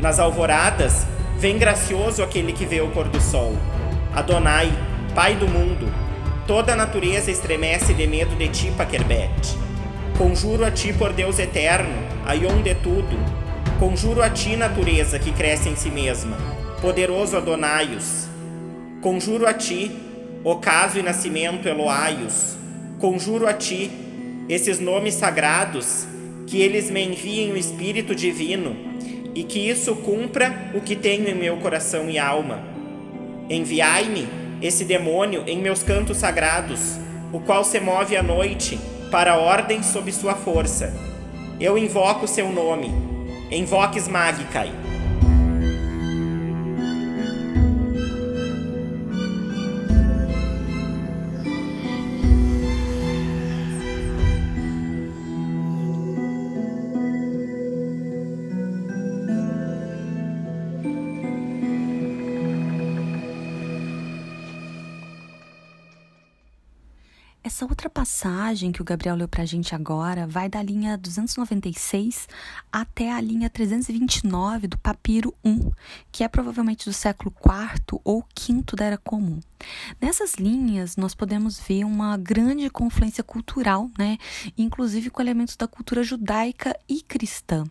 C: Nas alvoradas, vem gracioso aquele que vê o pôr do sol. Adonai, Pai do mundo, toda a natureza estremece de medo de ti, Paquerbete. Conjuro a ti por Deus eterno, Aion de tudo. Conjuro a ti, natureza que cresce em si mesma. Poderoso Adonaios, Conjuro a ti, ocaso e nascimento Eloaios, conjuro a ti, esses nomes sagrados, que eles me enviem o Espírito Divino, e que isso cumpra o que tenho em meu coração e alma. Enviai-me esse demônio em meus cantos sagrados, o qual se move à noite para ordem sob sua força. Eu invoco seu nome. Invoques Magicai.
A: Passagem que o Gabriel leu para a gente agora vai da linha 296 até a linha 329 do Papiro 1, que é provavelmente do século IV ou V da Era Comum. Nessas linhas, nós podemos ver uma grande confluência cultural, né? inclusive com elementos da cultura judaica e cristã.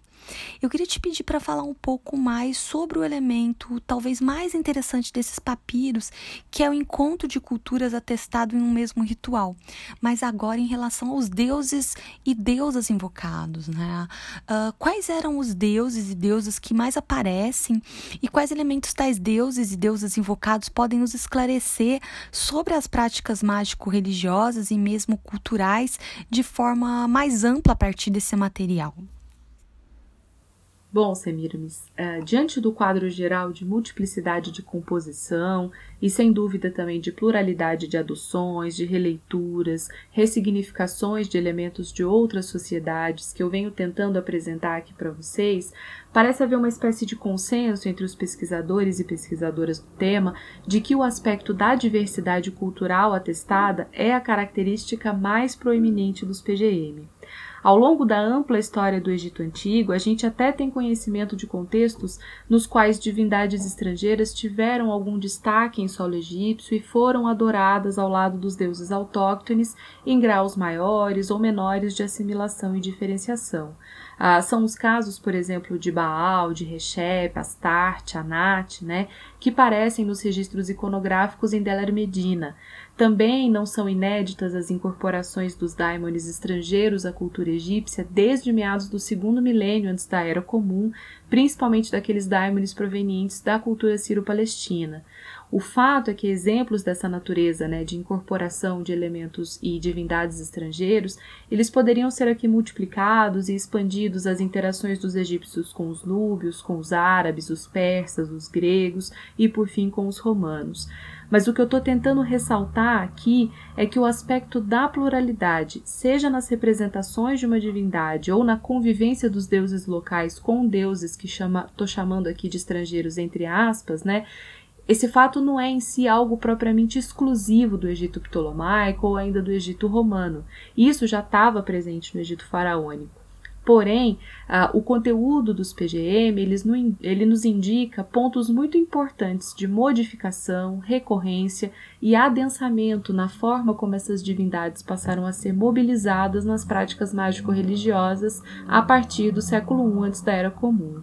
A: Eu queria te pedir para falar um pouco mais sobre o elemento talvez mais interessante desses papiros, que é o encontro de culturas atestado em um mesmo ritual, mas agora em relação aos deuses e deusas invocados. Né? Uh, quais eram os deuses e deusas que mais aparecem e quais elementos tais deuses e deusas invocados podem nos esclarecer sobre as práticas mágico-religiosas e mesmo culturais de forma mais ampla a partir desse material?
B: Bom, Semiramis, uh, diante do quadro geral de multiplicidade de composição e sem dúvida também de pluralidade de adoções, de releituras, ressignificações de elementos de outras sociedades que eu venho tentando apresentar aqui para vocês, parece haver uma espécie de consenso entre os pesquisadores e pesquisadoras do tema de que o aspecto da diversidade cultural atestada é a característica mais proeminente dos PGM. Ao longo da ampla história do Egito Antigo, a gente até tem conhecimento de contextos nos quais divindades estrangeiras tiveram algum destaque em solo egípcio e foram adoradas ao lado dos deuses autóctones em graus maiores ou menores de assimilação e diferenciação. Ah, são os casos, por exemplo, de Baal, de Reshep, Astarte, Anat, né, que parecem nos registros iconográficos em Delar Medina. Também não são inéditas as incorporações dos daimones estrangeiros à cultura egípcia desde meados do segundo milênio antes da Era Comum, principalmente daqueles daimones provenientes da cultura ciro-palestina. O fato é que exemplos dessa natureza, né, de incorporação de elementos e divindades estrangeiros, eles poderiam ser aqui multiplicados e expandidos às interações dos egípcios com os núbios, com os árabes, os persas, os gregos e, por fim, com os romanos. Mas o que eu estou tentando ressaltar aqui é que o aspecto da pluralidade, seja nas representações de uma divindade ou na convivência dos deuses locais com deuses que chama, tô chamando aqui de estrangeiros entre aspas, né? Esse fato não é em si algo propriamente exclusivo do Egito Ptolomaico ou ainda do Egito Romano. Isso já estava presente no Egito Faraônico. Porém, uh, o conteúdo dos PGM eles no, ele nos indica pontos muito importantes de modificação, recorrência e adensamento na forma como essas divindades passaram a ser mobilizadas nas práticas mágico-religiosas a partir do século I antes da Era Comum.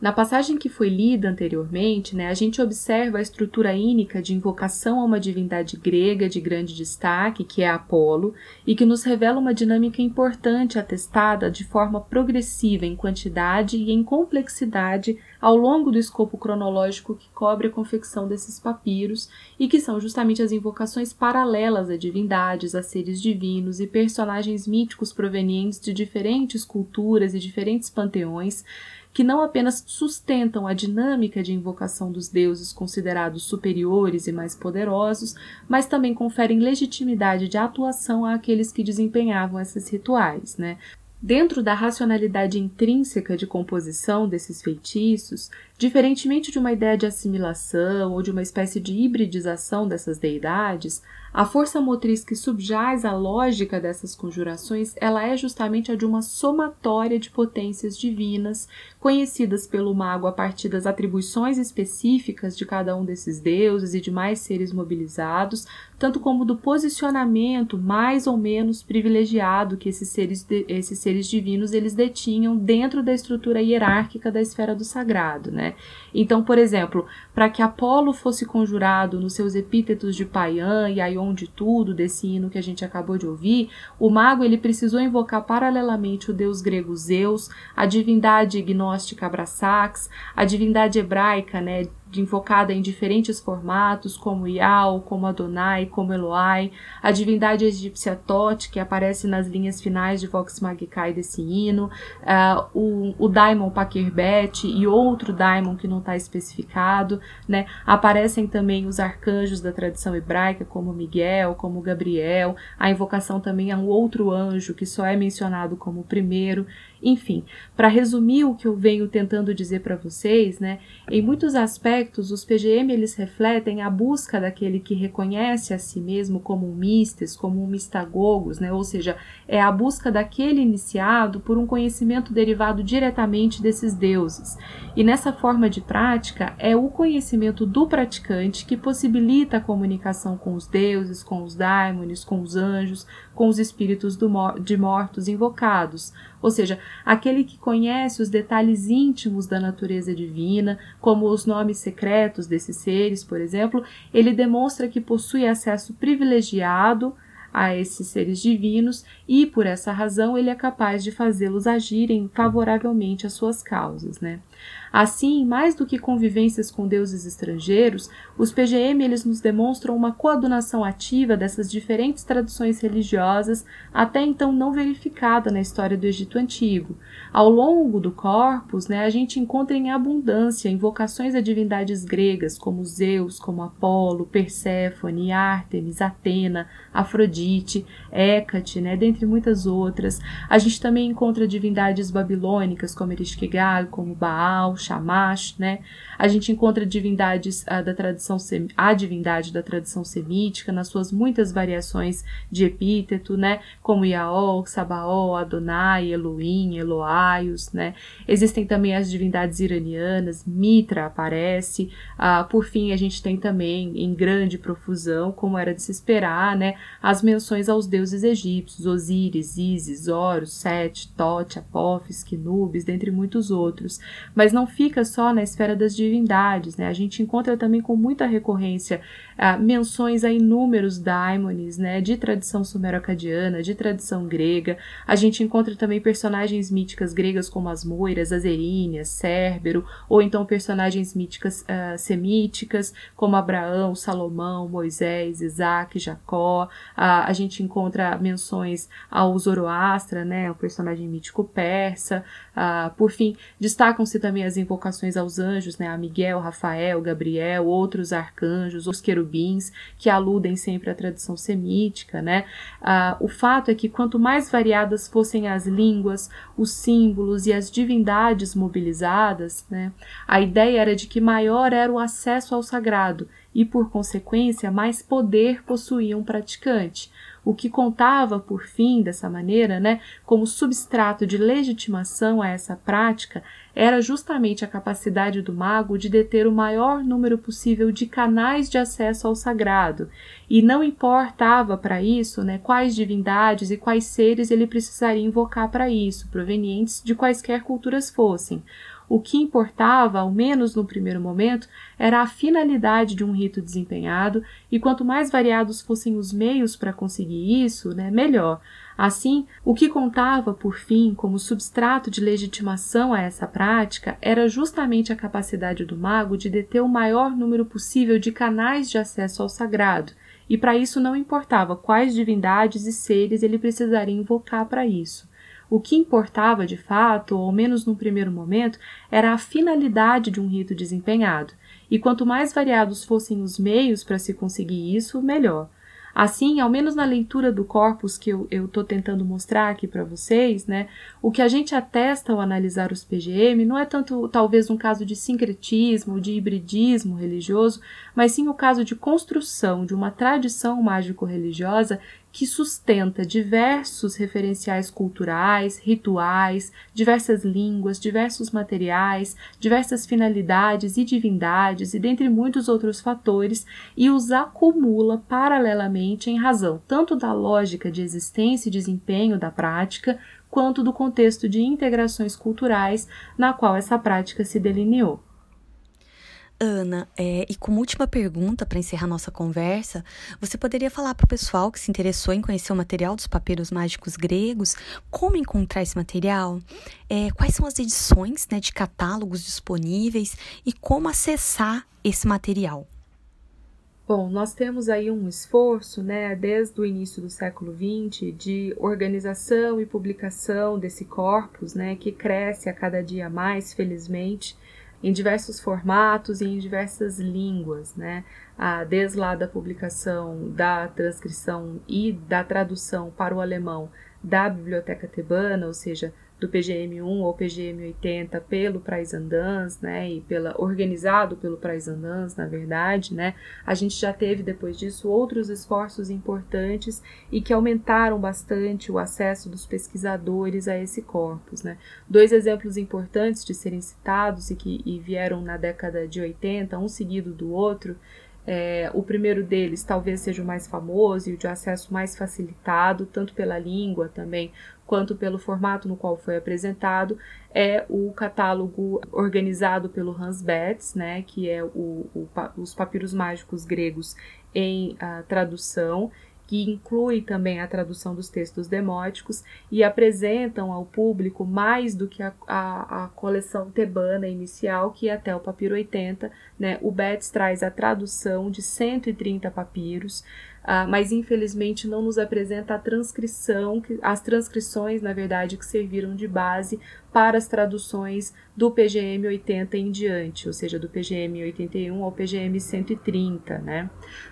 B: Na passagem que foi lida anteriormente, né, a gente observa a estrutura ínica de invocação a uma divindade grega de grande destaque, que é Apolo, e que nos revela uma dinâmica importante atestada de forma progressiva em quantidade e em complexidade ao longo do escopo cronológico que cobre a confecção desses papiros e que são justamente as invocações paralelas a divindades, a seres divinos e personagens míticos provenientes de diferentes culturas e diferentes panteões que não apenas sustentam a dinâmica de invocação dos deuses considerados superiores e mais poderosos, mas também conferem legitimidade de atuação àqueles que desempenhavam esses rituais, né? Dentro da racionalidade intrínseca de composição desses feitiços, diferentemente de uma ideia de assimilação ou de uma espécie de hibridização dessas deidades, a força motriz que subjaz a lógica dessas conjurações, ela é justamente a de uma somatória de potências divinas, conhecidas pelo mago a partir das atribuições específicas de cada um desses deuses e de mais seres mobilizados, tanto como do posicionamento mais ou menos privilegiado que esses seres, esses seres divinos eles detinham dentro da estrutura hierárquica da esfera do sagrado, né? Então, por exemplo, para que Apolo fosse conjurado nos seus epítetos de Paian e Aion de tudo, desse hino que a gente acabou de ouvir, o mago ele precisou invocar paralelamente o deus grego Zeus, a divindade gnóstica Abrasax, a divindade hebraica, né, invocada em diferentes formatos, como Ial, como Adonai, como Eloai, a divindade egípcia Tot, que aparece nas linhas finais de Vox Magicae desse hino, uh, o, o Daimon Paquirbet e outro Daimon que não está especificado, né? Aparecem também os arcanjos da tradição hebraica, como Miguel, como Gabriel, a invocação também a um outro anjo que só é mencionado como o primeiro, enfim, para resumir o que eu venho tentando dizer para vocês, né, em muitos aspectos os PGM eles refletem a busca daquele que reconhece a si mesmo como um mistes, como um mistagogos, né, ou seja, é a busca daquele iniciado por um conhecimento derivado diretamente desses deuses. E nessa forma de prática é o conhecimento do praticante que possibilita a comunicação com os deuses, com os daimones, com os anjos, com os espíritos de mortos invocados, ou seja, aquele que conhece os detalhes íntimos da natureza divina, como os nomes secretos desses seres, por exemplo, ele demonstra que possui acesso privilegiado a esses seres divinos e, por essa razão, ele é capaz de fazê-los agirem favoravelmente às suas causas, né? Assim, mais do que convivências com deuses estrangeiros, os PGM eles nos demonstram uma coadunação ativa dessas diferentes tradições religiosas até então não verificada na história do Egito Antigo. Ao longo do corpus, né, a gente encontra em abundância invocações a divindades gregas como Zeus, como Apolo, Perséfone, Ártemis, Atena, Afrodite, Hécate, né, dentre muitas outras. A gente também encontra divindades babilônicas como Ereshkigal, como Baal, Baal, Shamash, né? A gente encontra divindades uh, da tradição a divindade da tradição semítica nas suas muitas variações de epíteto, né? Como Yaol, Sabaó, Adonai, Elohim, Eloaios, né? Existem também as divindades iranianas, Mitra aparece. Uh, por fim, a gente tem também em grande profusão, como era de se esperar, né? As menções aos deuses egípcios, Osíris, Isis, Horus, Set, Tote, Apophis, Quinubis, dentre muitos outros. Mas não fica só na esfera das divindades, né? A gente encontra também com muita recorrência uh, menções a inúmeros daimones, né? De tradição sumero-acadiana, de tradição grega. A gente encontra também personagens míticas gregas como as Moiras, as Eríneas, Cérbero, ou então personagens míticas uh, semíticas como Abraão, Salomão, Moisés, Isaac, Jacó. Uh, a gente encontra menções ao Zoroastra, né? O personagem mítico persa. Uh, por fim, destacam-se também as invocações aos anjos, né? A Miguel, Rafael, Gabriel, outros arcanjos, os querubins, que aludem sempre à tradição semítica, né? Uh, o fato é que quanto mais variadas fossem as línguas, os símbolos e as divindades mobilizadas, né? A ideia era de que maior era o acesso ao sagrado e, por consequência, mais poder possuía um praticante. O que contava, por fim, dessa maneira, né, como substrato de legitimação a essa prática, era justamente a capacidade do mago de deter o maior número possível de canais de acesso ao sagrado, e não importava para isso né, quais divindades e quais seres ele precisaria invocar para isso, provenientes de quaisquer culturas fossem. O que importava, ao menos no primeiro momento, era a finalidade de um rito desempenhado, e quanto mais variados fossem os meios para conseguir isso, né, melhor. Assim, o que contava, por fim, como substrato de legitimação a essa prática era justamente a capacidade do mago de deter o maior número possível de canais de acesso ao sagrado, e para isso não importava quais divindades e seres ele precisaria invocar para isso. O que importava de fato, ou ao menos num primeiro momento, era a finalidade de um rito desempenhado, e quanto mais variados fossem os meios para se conseguir isso, melhor. Assim, ao menos na leitura do corpus que eu estou tentando mostrar aqui para vocês, né, o que a gente atesta ao analisar os PGM não é tanto talvez um caso de sincretismo, de hibridismo religioso, mas sim o caso de construção de uma tradição mágico-religiosa que sustenta diversos referenciais culturais, rituais, diversas línguas, diversos materiais, diversas finalidades e divindades, e dentre muitos outros fatores, e os acumula paralelamente em razão tanto da lógica de existência e desempenho da prática, quanto do contexto de integrações culturais na qual essa prática se delineou.
A: Ana, é, e como última pergunta para encerrar nossa conversa, você poderia falar para o pessoal que se interessou em conhecer o material dos papiros mágicos gregos, como encontrar esse material, é, quais são as edições né, de catálogos disponíveis e como acessar esse material?
B: Bom, nós temos aí um esforço, né, desde o início do século XX, de organização e publicação desse corpus, né, que cresce a cada dia mais, felizmente em diversos formatos e em diversas línguas, né? Ah, desde lá da publicação da transcrição e da tradução para o alemão da Biblioteca Tebana, ou seja, do PGM1 ou PGM80 pelo Praisandans, né, e pela organizado pelo Praisandans, na verdade, né, a gente já teve depois disso outros esforços importantes e que aumentaram bastante o acesso dos pesquisadores a esse corpus, né. Dois exemplos importantes de serem citados e que e vieram na década de 80, um seguido do outro, é, o primeiro deles talvez seja o mais famoso e o de acesso mais facilitado, tanto pela língua também quanto pelo formato no qual foi apresentado, é o catálogo organizado pelo Hans Betz, né, que é o, o, os papiros mágicos gregos em uh, tradução, que inclui também a tradução dos textos demóticos e apresentam ao público mais do que a, a, a coleção tebana inicial, que é até o papiro 80. Né? O Betz traz a tradução de 130 papiros, uh, mas infelizmente não nos apresenta a transcrição, as transcrições, na verdade, que serviram de base para as traduções do PGM 80 em diante, ou seja, do PGM 81 ao PGM 130, né?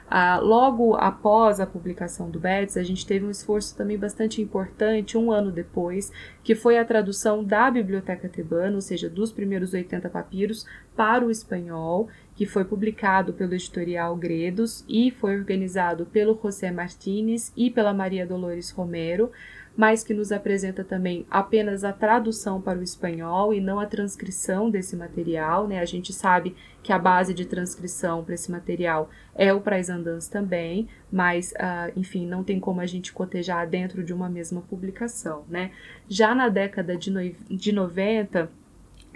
B: Ah, logo após a publicação do BETS, a gente teve um esforço também bastante importante, um ano depois, que foi a tradução da Biblioteca Tebana, ou seja, dos primeiros 80 papiros, para o espanhol, que foi publicado pelo editorial Gredos e foi organizado pelo José Martínez e pela Maria Dolores Romero mas que nos apresenta também apenas a tradução para o espanhol e não a transcrição desse material. Né? A gente sabe que a base de transcrição para esse material é o Prais Andans também, mas, uh, enfim, não tem como a gente cotejar dentro de uma mesma publicação. Né? Já na década de, no de 90,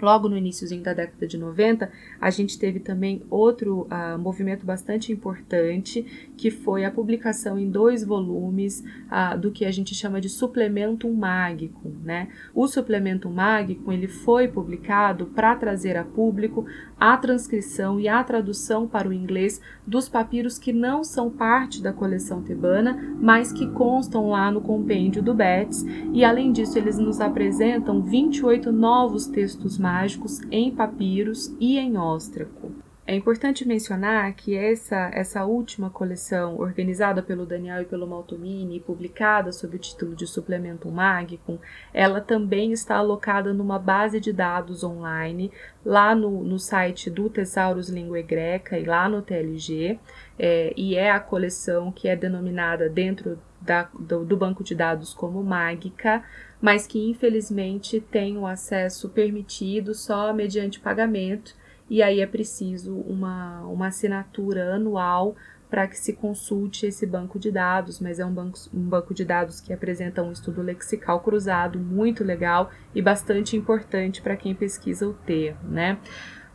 B: logo no iníciozinho da década de 90, a gente teve também outro uh, movimento bastante importante, que foi a publicação em dois volumes uh, do que a gente chama de suplemento mágico, né? O suplemento mágico ele foi publicado para trazer a público a transcrição e a tradução para o inglês dos papiros que não são parte da coleção tebana, mas que constam lá no compêndio do Betts, e além disso eles nos apresentam 28 novos textos mágicos em papiros e em óstraco. É importante mencionar que essa, essa última coleção, organizada pelo Daniel e pelo Maltomini publicada sob o título de Suplemento Magicum, ela também está alocada numa base de dados online, lá no, no site do Tesaurus Língua Greca e lá no TLG, é, e é a coleção que é denominada dentro da, do, do banco de dados como Mágica, mas que infelizmente tem o acesso permitido só mediante pagamento e aí é preciso uma, uma assinatura anual para que se consulte esse banco de dados, mas é um banco, um banco de dados que apresenta um estudo lexical cruzado muito legal e bastante importante para quem pesquisa o termo, né?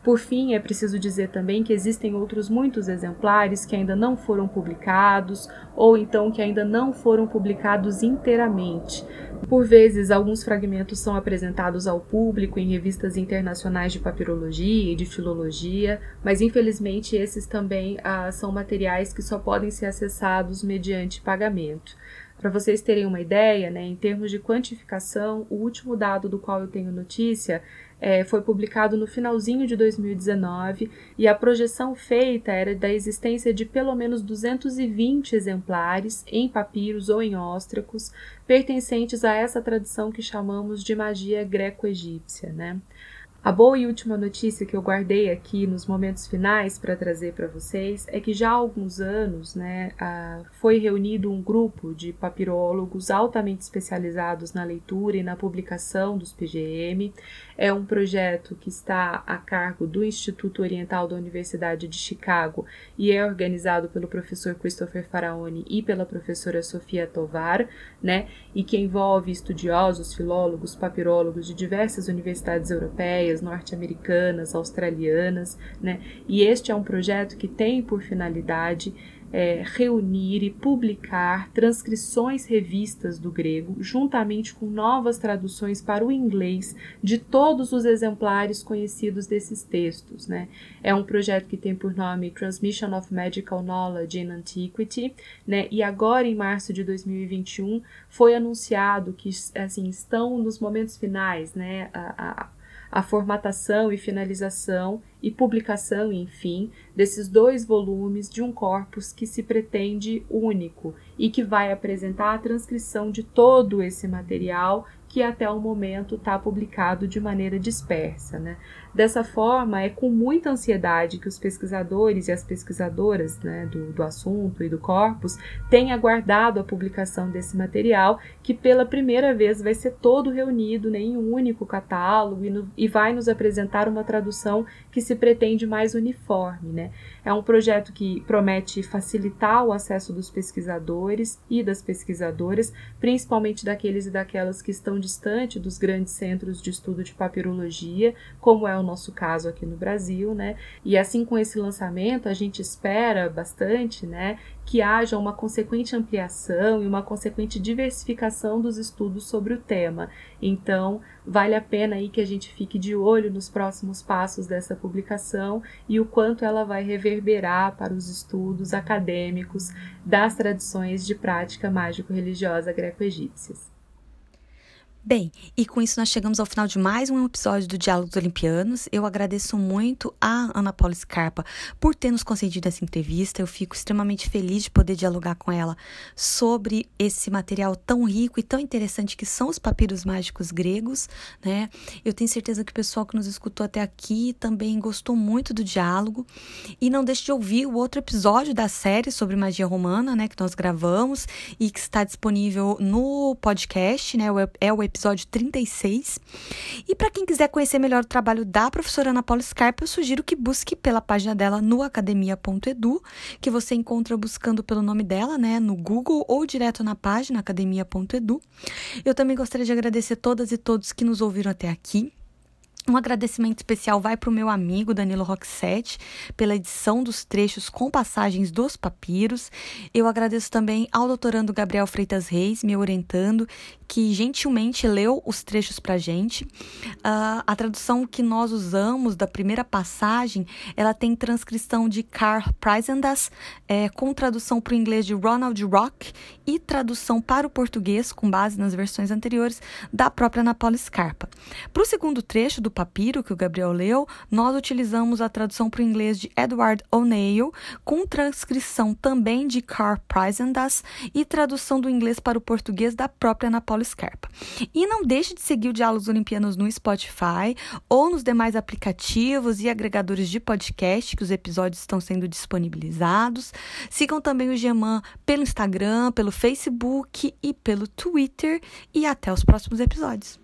B: Por fim, é preciso dizer também que existem outros muitos exemplares que ainda não foram publicados ou então que ainda não foram publicados inteiramente. Por vezes, alguns fragmentos são apresentados ao público em revistas internacionais de papirologia e de filologia, mas infelizmente esses também ah, são materiais que só podem ser acessados mediante pagamento. Para vocês terem uma ideia, né, em termos de quantificação, o último dado do qual eu tenho notícia é, foi publicado no finalzinho de 2019 e a projeção feita era da existência de pelo menos 220 exemplares em papiros ou em óstracos pertencentes a essa tradição que chamamos de magia greco-egípcia. Né? A boa e última notícia que eu guardei aqui nos momentos finais para trazer para vocês é que já há alguns anos né, foi reunido um grupo de papirólogos altamente especializados na leitura e na publicação dos PGM. É um projeto que está a cargo do Instituto Oriental da Universidade de Chicago e é organizado pelo professor Christopher Faraoni e pela professora Sofia Tovar, né, e que envolve estudiosos, filólogos, papirólogos de diversas universidades europeias, norte-americanas, australianas, né? E este é um projeto que tem por finalidade é, reunir e publicar transcrições revistas do grego, juntamente com novas traduções para o inglês de todos os exemplares conhecidos desses textos. Né? É um projeto que tem por nome Transmission of Magical Knowledge in Antiquity, né? e agora, em março de 2021, foi anunciado que assim, estão nos momentos finais né? a, a a formatação e finalização e publicação, enfim, desses dois volumes de um corpus que se pretende único e que vai apresentar a transcrição de todo esse material que até o momento está publicado de maneira dispersa. Né? Dessa forma, é com muita ansiedade que os pesquisadores e as pesquisadoras né, do, do assunto e do corpus têm aguardado a publicação desse material, que pela primeira vez vai ser todo reunido né, em um único catálogo e, no, e vai nos apresentar uma tradução que se pretende mais uniforme. Né? É um projeto que promete facilitar o acesso dos pesquisadores e das pesquisadoras, principalmente daqueles e daquelas que estão tão distante dos grandes centros de estudo de papirologia, como é o nosso caso aqui no Brasil, né? E assim com esse lançamento, a gente espera bastante, né, que haja uma consequente ampliação e uma consequente diversificação dos estudos sobre o tema. Então, vale a pena aí que a gente fique de olho nos próximos passos dessa publicação e o quanto ela vai reverberar para os estudos acadêmicos das tradições de prática mágico-religiosa greco-egípcias.
A: Bem, e com isso nós chegamos ao final de mais um episódio do Diálogos Olimpianos. Eu agradeço muito a Ana Paula Scarpa por ter nos concedido essa entrevista. Eu fico extremamente feliz de poder dialogar com ela sobre esse material tão rico e tão interessante que são os papiros mágicos gregos, né? Eu tenho certeza que o pessoal que nos escutou até aqui também gostou muito do diálogo. E não deixe de ouvir o outro episódio da série sobre magia romana, né, que nós gravamos e que está disponível no podcast, né? É o episódio 36. E para quem quiser conhecer melhor o trabalho da professora Ana Paula Scarpa, eu sugiro que busque pela página dela no academia.edu, que você encontra buscando pelo nome dela, né, no Google ou direto na página academia.edu. Eu também gostaria de agradecer todas e todos que nos ouviram até aqui. Um agradecimento especial vai para o meu amigo Danilo Roxette pela edição dos trechos com passagens dos papiros. Eu agradeço também ao doutorando Gabriel Freitas Reis, me orientando, que gentilmente leu os trechos para gente. Uh, a tradução que nós usamos da primeira passagem, ela tem transcrição de Carl Preisendas, é, com tradução para o inglês de Ronald Rock e tradução para o português, com base nas versões anteriores, da própria Ana Paula Scarpa. Para o segundo trecho do papiro que o Gabriel leu, nós utilizamos a tradução para o inglês de Edward O'Neill, com transcrição também de Carl Preisendas e tradução do inglês para o português da própria Ana Paula Scarpa. E não deixe de seguir o Diálogos Olimpianos no Spotify ou nos demais aplicativos e agregadores de podcast que os episódios estão sendo disponibilizados. Sigam também o Geman pelo Instagram, pelo Facebook e pelo Twitter. E até os próximos episódios.